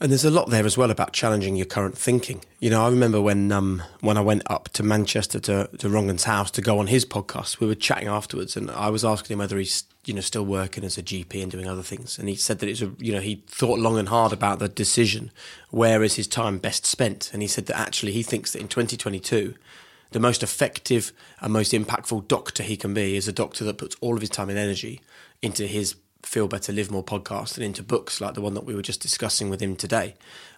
And there's a lot there as well about challenging your current thinking. You know, I remember when um, when I went up to Manchester to, to Rangan's house to go on his podcast, we were chatting afterwards, and I was asking him whether he's you know still working as a GP and doing other things, and he said that it's a you know he thought long and hard about the decision where is his time best spent, and he said that actually he thinks that in 2022 the most effective and most impactful doctor he can be is a doctor that puts all of his time and energy into his Feel Better, Live More podcast and into books like the one that we were just discussing with him today.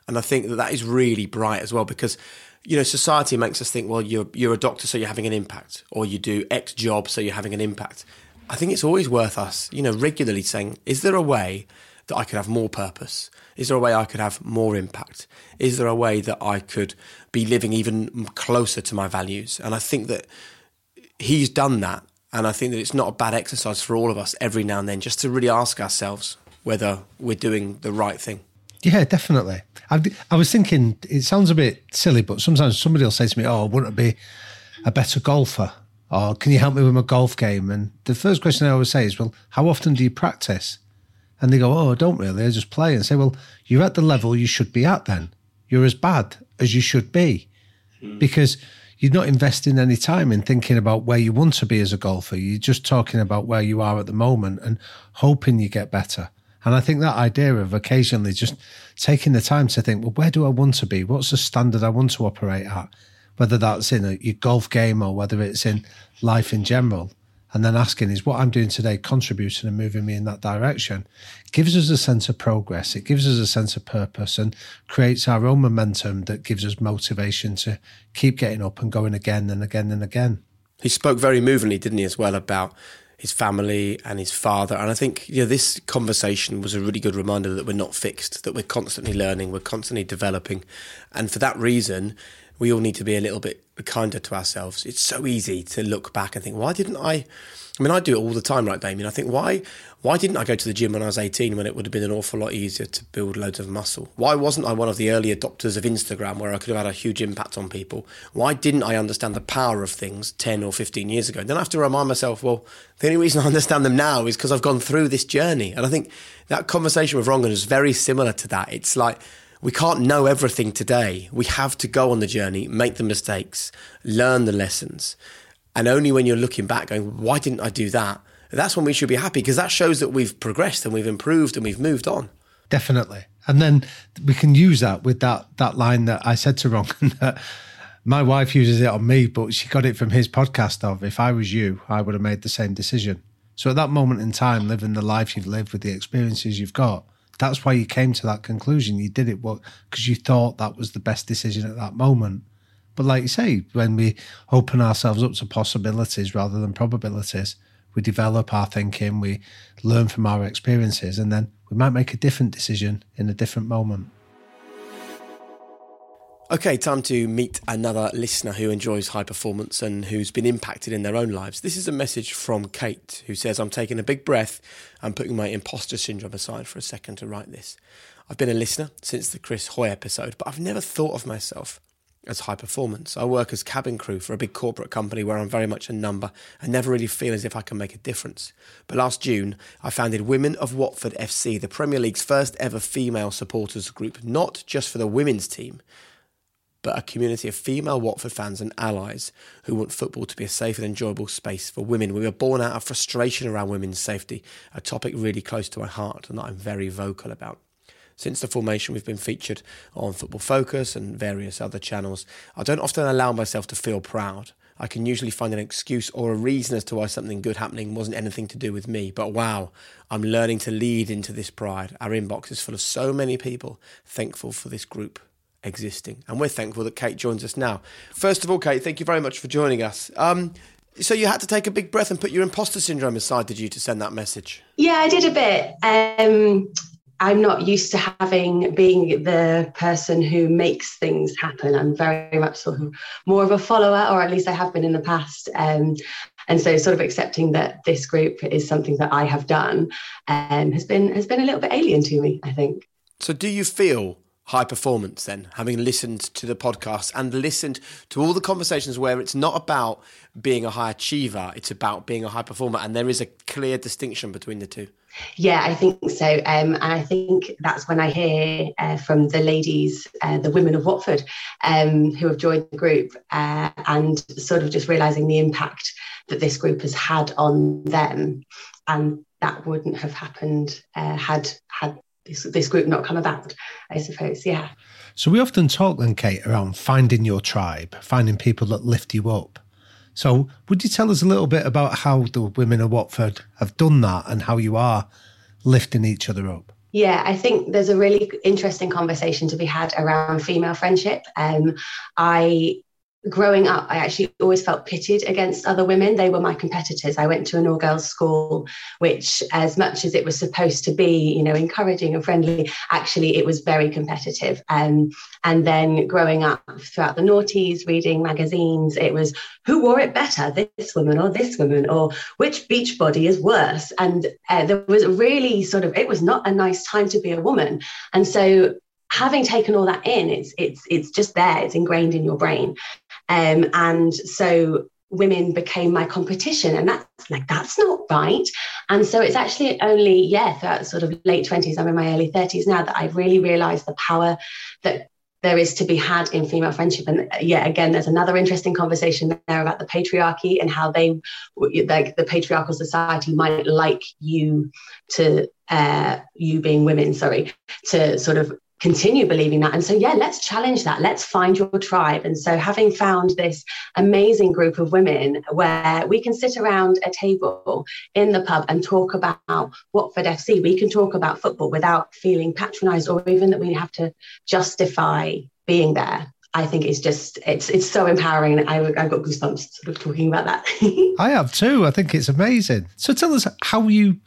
And I think that that is really bright as well because, you know, society makes us think, well, you're, you're a doctor, so you're having an impact, or you do X job, so you're having an impact. I think it's always worth us, you know, regularly saying, is there a way that I could have more purpose? Is there a way I could have more impact? Is there a way that I could be living even closer to my values? And I think that he's done that and I think that it's not a bad exercise for all of us every now and then just to really ask ourselves whether we're doing the right thing. Yeah, definitely. I, I was thinking, it sounds a bit silly, but sometimes somebody will say to me, Oh, wouldn't it be a better golfer? Or can you help me with my golf game? And the first question I always say is, Well, how often do you practice? And they go, Oh, I don't really. I just play. And say, Well, you're at the level you should be at then. You're as bad as you should be. Mm. Because you're not investing any time in thinking about where you want to be as a golfer. You're just talking about where you are at the moment and hoping you get better. And I think that idea of occasionally just taking the time to think, well, where do I want to be? What's the standard I want to operate at? Whether that's in a, your golf game or whether it's in life in general and then asking is what I'm doing today contributing and moving me in that direction gives us a sense of progress. It gives us a sense of purpose and creates our own momentum that gives us motivation to keep getting up and going again and again and again. He spoke very movingly, didn't he, as well, about his family and his father. And I think you know, this conversation was a really good reminder that we're not fixed, that we're constantly learning, we're constantly developing. And for that reason, we all need to be a little bit kinder to ourselves. It's so easy to look back and think, why didn't I? I mean, I do it all the time, right, Damian? I think, why why didn't I go to the gym when I was 18 when it would have been an awful lot easier to build loads of muscle? Why wasn't I one of the early adopters of Instagram where I could have had a huge impact on people? Why didn't I understand the power of things 10 or 15 years ago? Then I have to remind myself, well, the only reason I understand them now is because I've gone through this journey. And I think that conversation with Rangan is very similar to that. It's like, we can't know everything today. We have to go on the journey, make the mistakes, learn the lessons. And only when you're looking back going, why didn't I do that? That's when we should be happy because that shows that we've progressed and we've improved and we've moved on. Definitely. And then we can use that with that that line that I said to Ron <laughs> my wife uses it on me, but she got it from his podcast of if I was you, I would have made the same decision. So at that moment in time, living the life you've lived with the experiences you've got, that's why you came to that conclusion. You did it because you thought that was the best decision at that moment. But like you say, when we open ourselves up to possibilities rather than probabilities, we develop our thinking, we learn from our experiences, and then we might make a different decision in a different moment. Okay, time to meet another listener who enjoys high performance and who's been impacted in their own lives. This is a message from Kate, who says, I'm taking a big breath and putting my imposter syndrome aside for a second to write this. I've been a listener since the Chris Hoy episode, but I've never thought of myself as high performance. I work as cabin crew for a big corporate company where I'm very much a number and never really feel as if I can make a difference. But last June, I founded Women of Watford FC, the Premier League's first ever female supporters group, not just for the women's team but a community of female Watford fans and allies who want football to be a safe and enjoyable space for women. We were born out of frustration around women's safety, a topic really close to my heart and that I'm very vocal about. Since the formation, we've been featured on Football Focus and various other channels. I don't often allow myself to feel proud. I can usually find an excuse or a reason as to why something good happening wasn't anything to do with me. But wow, I'm learning to lead into this pride. Our inbox is full of so many people thankful for this group existing. And we're thankful that Kate joins us now. First of all, Kate, thank you very much for joining us. Um, so you had to take a big breath and put your imposter syndrome aside, did you, to send that message? Yeah, I did a bit. Um, I'm not used to having being the person who makes things happen. I'm very much sort of more of a follower, or at least I have been in the past. Um, and so, sort of accepting that this group is something that I have done um, has been has been a little bit alien to me. I think. So, do you feel high performance then having listened to the podcast and listened to all the conversations where it's not about being a high achiever it's about being a high performer and there is a clear distinction between the two yeah, I think so. Um, and I think that's when I hear uh, from the ladies, uh, the women of Watford, um, who have joined the group, uh, and sort of just realizing the impact that this group has had on them. And that wouldn't have happened uh, had had this, this group not come about, I suppose. Yeah. So we often talk then, Kate, around finding your tribe, finding people that lift you up. So, would you tell us a little bit about how the women of Watford have done that and how you are lifting each other up? Yeah, I think there's a really interesting conversation to be had around female friendship. Um, I growing up, I actually always felt pitted against other women. They were my competitors. I went to an all girls school, which, as much as it was supposed to be, you know, encouraging and friendly, actually it was very competitive. Um, and then growing up throughout the noughties, reading magazines, it was who wore it better, this woman or this woman, or which beach body is worse. And uh, there was really sort of, it was not a nice time to be a woman. And so having taken all that in, it's it's it's just there. It's ingrained in your brain. Um, and so women became my competition and that's like that's not right. And so it's actually only yeah throughout sort of late 20s i'm in my early 30s now that i've really realized the power that there is to be had in female friendship. And yeah again there's another interesting conversation there about the patriarchy and how they like the patriarchal society might like you to uh you being women sorry to sort of continue believing that. And so, yeah, let's challenge that. Let's find your tribe. And so, having found this amazing group of women where we can sit around a table in the pub and talk about Watford FC, we can talk about football without feeling patronized or even that we have to justify being there. I think it's just it's it's so empowering. I I got goosebumps sort of talking about that. <laughs> I have too. I think it's amazing. So tell us how you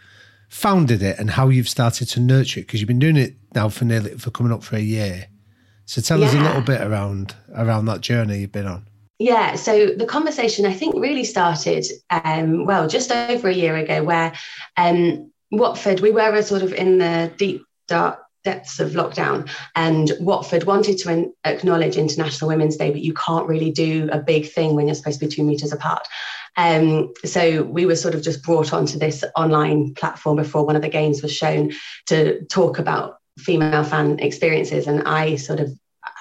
founded it and how you've started to nurture it because you've been doing it now for nearly for coming up for a year. So tell yeah. us a little bit around around that journey you've been on. Yeah, so the conversation I think really started um, well just over a year ago, where um, Watford we were sort of in the deep dark depths of lockdown, and Watford wanted to in- acknowledge International Women's Day, but you can't really do a big thing when you're supposed to be two meters apart. Um, so we were sort of just brought onto this online platform before one of the games was shown to talk about female fan experiences, and I sort of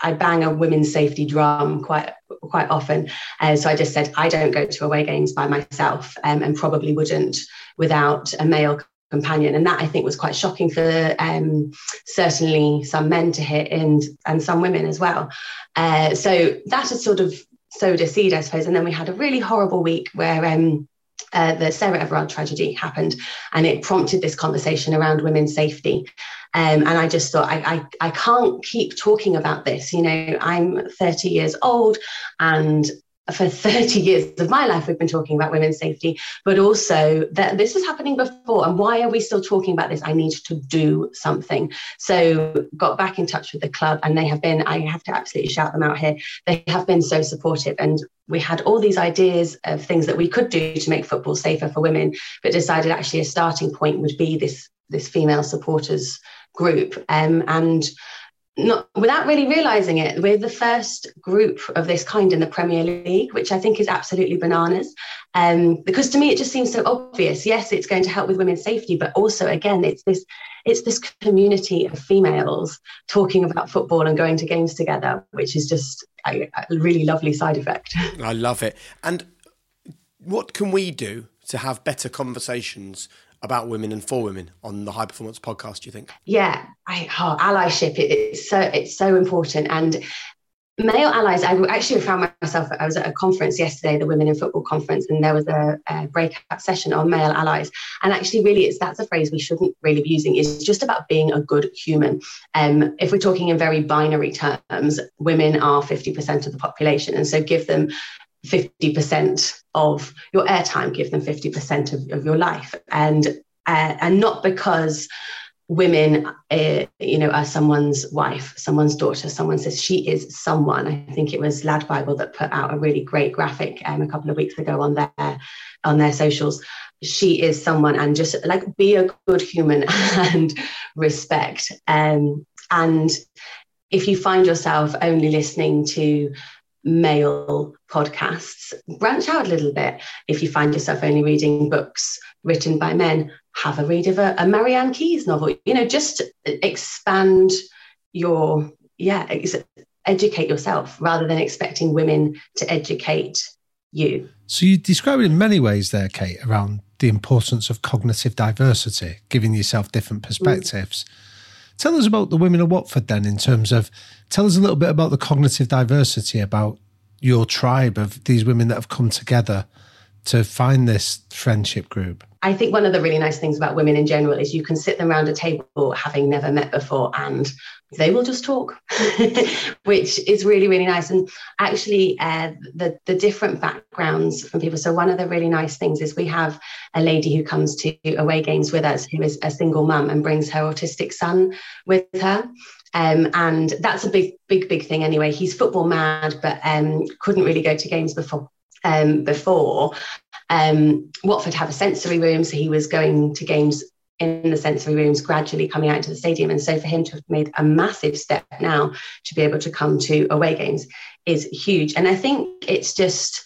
I bang a women's safety drum quite quite often. Uh, so I just said I don't go to away games by myself, um, and probably wouldn't without a male companion. And that I think was quite shocking for um, certainly some men to hear and and some women as well. Uh, so that sort of sowed a seed, I suppose. And then we had a really horrible week where um, uh, the Sarah Everard tragedy happened, and it prompted this conversation around women's safety. Um, and I just thought, I, I, I can't keep talking about this. You know, I'm 30 years old, and for 30 years of my life, we've been talking about women's safety, but also that this is happening before. And why are we still talking about this? I need to do something. So, got back in touch with the club, and they have been, I have to absolutely shout them out here. They have been so supportive. And we had all these ideas of things that we could do to make football safer for women, but decided actually a starting point would be this, this female supporters group. Um, and not without really realizing it, we're the first group of this kind in the Premier League, which I think is absolutely bananas. Um, because to me, it just seems so obvious. Yes, it's going to help with women's safety, but also, again, it's this it's this community of females talking about football and going to games together, which is just a, a really lovely side effect. <laughs> I love it. And what can we do to have better conversations about women and for women on the High Performance podcast? Do you think? Yeah, I, oh, allyship it, it's so it's so important and. Male allies, I actually found myself, I was at a conference yesterday, the Women in Football conference, and there was a, a breakout session on male allies. And actually, really, it's that's a phrase we shouldn't really be using. It's just about being a good human. Um, if we're talking in very binary terms, women are 50% of the population. And so give them 50% of your airtime, give them 50% of, of your life. And, uh, and not because women, uh, you know, are someone's wife, someone's daughter, someone says she is someone. I think it was Lad Bible that put out a really great graphic um, a couple of weeks ago on their, on their socials. She is someone and just like be a good human <laughs> and respect. Um, and if you find yourself only listening to male podcasts, branch out a little bit. If you find yourself only reading books written by men, have a read of a, a Marianne Keyes novel. You know, just expand your, yeah, educate yourself rather than expecting women to educate you. So you describe it in many ways there, Kate, around the importance of cognitive diversity, giving yourself different perspectives. Mm. Tell us about the women of Watford then, in terms of, tell us a little bit about the cognitive diversity, about your tribe of these women that have come together to find this friendship group? I think one of the really nice things about women in general is you can sit them around a table having never met before and they will just talk, <laughs> which is really, really nice. And actually, uh, the, the different backgrounds from people. So, one of the really nice things is we have a lady who comes to away games with us who is a single mum and brings her autistic son with her. Um, and that's a big, big, big thing anyway. He's football mad, but um, couldn't really go to games before. Um, before um, Watford have a sensory room, so he was going to games in the sensory rooms, gradually coming out to the stadium. And so for him to have made a massive step now to be able to come to away games is huge. And I think it's just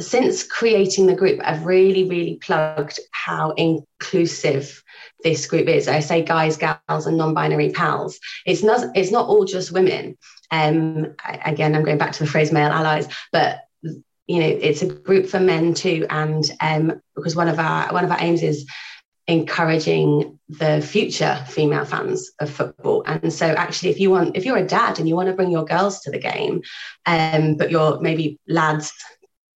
since creating the group, I've really, really plugged how inclusive this group is. I say guys, gals, and non-binary pals. It's not it's not all just women. Um, again, I'm going back to the phrase male allies, but you know, it's a group for men too. And um, because one of our one of our aims is encouraging the future female fans of football. And so actually if you want if you're a dad and you want to bring your girls to the game, um, but you're maybe lads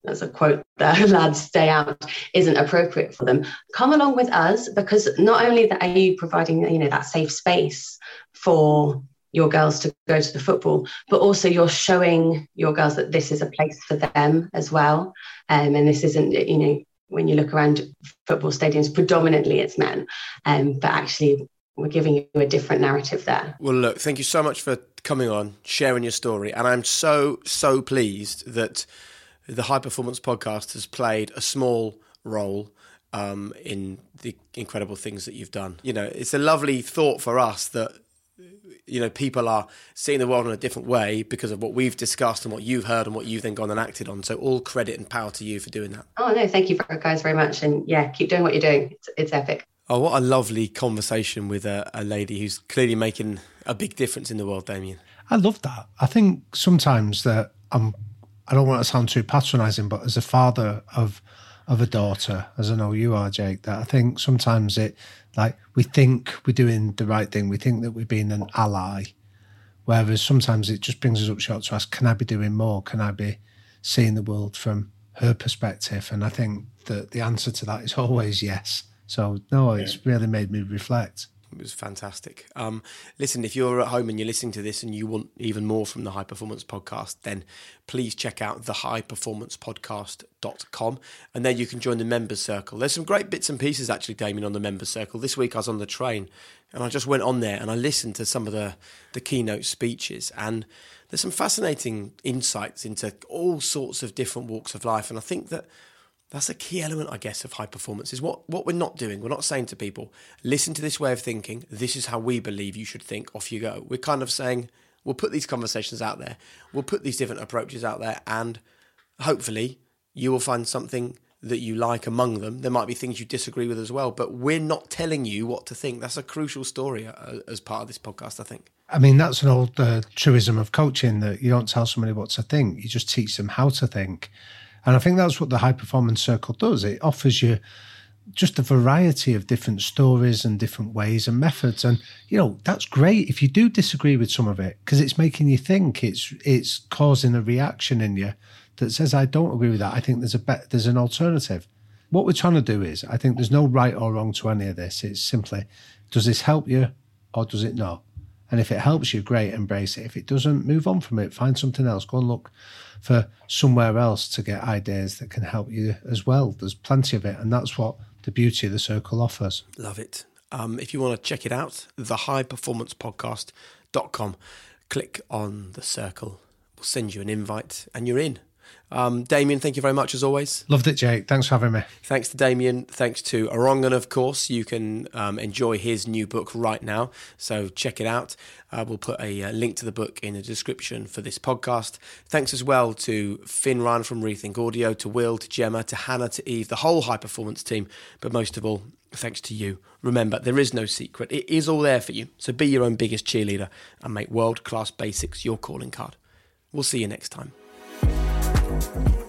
that's a quote that <laughs> lads stay out isn't appropriate for them come along with us because not only are you providing you know that safe space for your girls to go to the football but also you're showing your girls that this is a place for them as well um, and this isn't you know when you look around football stadiums, predominantly it's men, um, but actually we're giving you a different narrative there. Well, look, thank you so much for coming on, sharing your story, and I'm so so pleased that the High Performance Podcast has played a small role. Um, in the incredible things that you've done. You know, it's a lovely thought for us that you know people are seeing the world in a different way because of what we've discussed and what you've heard and what you've then gone and acted on. So all credit and power to you for doing that. Oh no thank you guys very much. And yeah keep doing what you're doing. It's, it's epic. Oh what a lovely conversation with a, a lady who's clearly making a big difference in the world Damian. I love that. I think sometimes that i'm i don't want to sound too patronizing but as a father of of a daughter as i know you are jake that i think sometimes it like we think we're doing the right thing. We think that we're being an ally. Whereas sometimes it just brings us up short to ask, can I be doing more? Can I be seeing the world from her perspective? And I think that the answer to that is <laughs> always yes. So no, it's yeah. really made me reflect. It was fantastic. Um, listen, if you're at home and you're listening to this and you want even more from the High Performance Podcast, then please check out the highperformancepodcast.com and there you can join the members circle. There's some great bits and pieces actually, Damian, on the members circle. This week I was on the train and I just went on there and I listened to some of the, the keynote speeches and there's some fascinating insights into all sorts of different walks of life. And I think that that's a key element, I guess, of high performance is what, what we're not doing. We're not saying to people, listen to this way of thinking. This is how we believe you should think. Off you go. We're kind of saying, we'll put these conversations out there. We'll put these different approaches out there. And hopefully you will find something that you like among them. There might be things you disagree with as well, but we're not telling you what to think. That's a crucial story uh, as part of this podcast, I think. I mean, that's an old uh, truism of coaching that you don't tell somebody what to think, you just teach them how to think. And I think that's what the high performance circle does. It offers you just a variety of different stories and different ways and methods. And, you know, that's great if you do disagree with some of it because it's making you think, it's it's causing a reaction in you that says, I don't agree with that. I think there's a be- there's an alternative. What we're trying to do is, I think there's no right or wrong to any of this. It's simply, does this help you or does it not? And if it helps you, great, embrace it. If it doesn't, move on from it. Find something else. Go and look for somewhere else to get ideas that can help you as well. There's plenty of it, and that's what the beauty of the circle offers. Love it. Um, if you want to check it out, the highperformancepodcast.com, click on the circle. We'll send you an invite and you're in. Um, Damian, thank you very much as always. Loved it, Jake. Thanks for having me. Thanks to Damian. Thanks to Rangan, of course. You can um, enjoy his new book right now. So check it out. Uh, we'll put a uh, link to the book in the description for this podcast. Thanks as well to Finn Ryan from Rethink Audio, to Will, to Gemma, to Hannah, to Eve, the whole high performance team. But most of all, thanks to you. Remember, there is no secret. It is all there for you. So be your own biggest cheerleader and make world class basics your calling card. We'll see you next time. Yeah.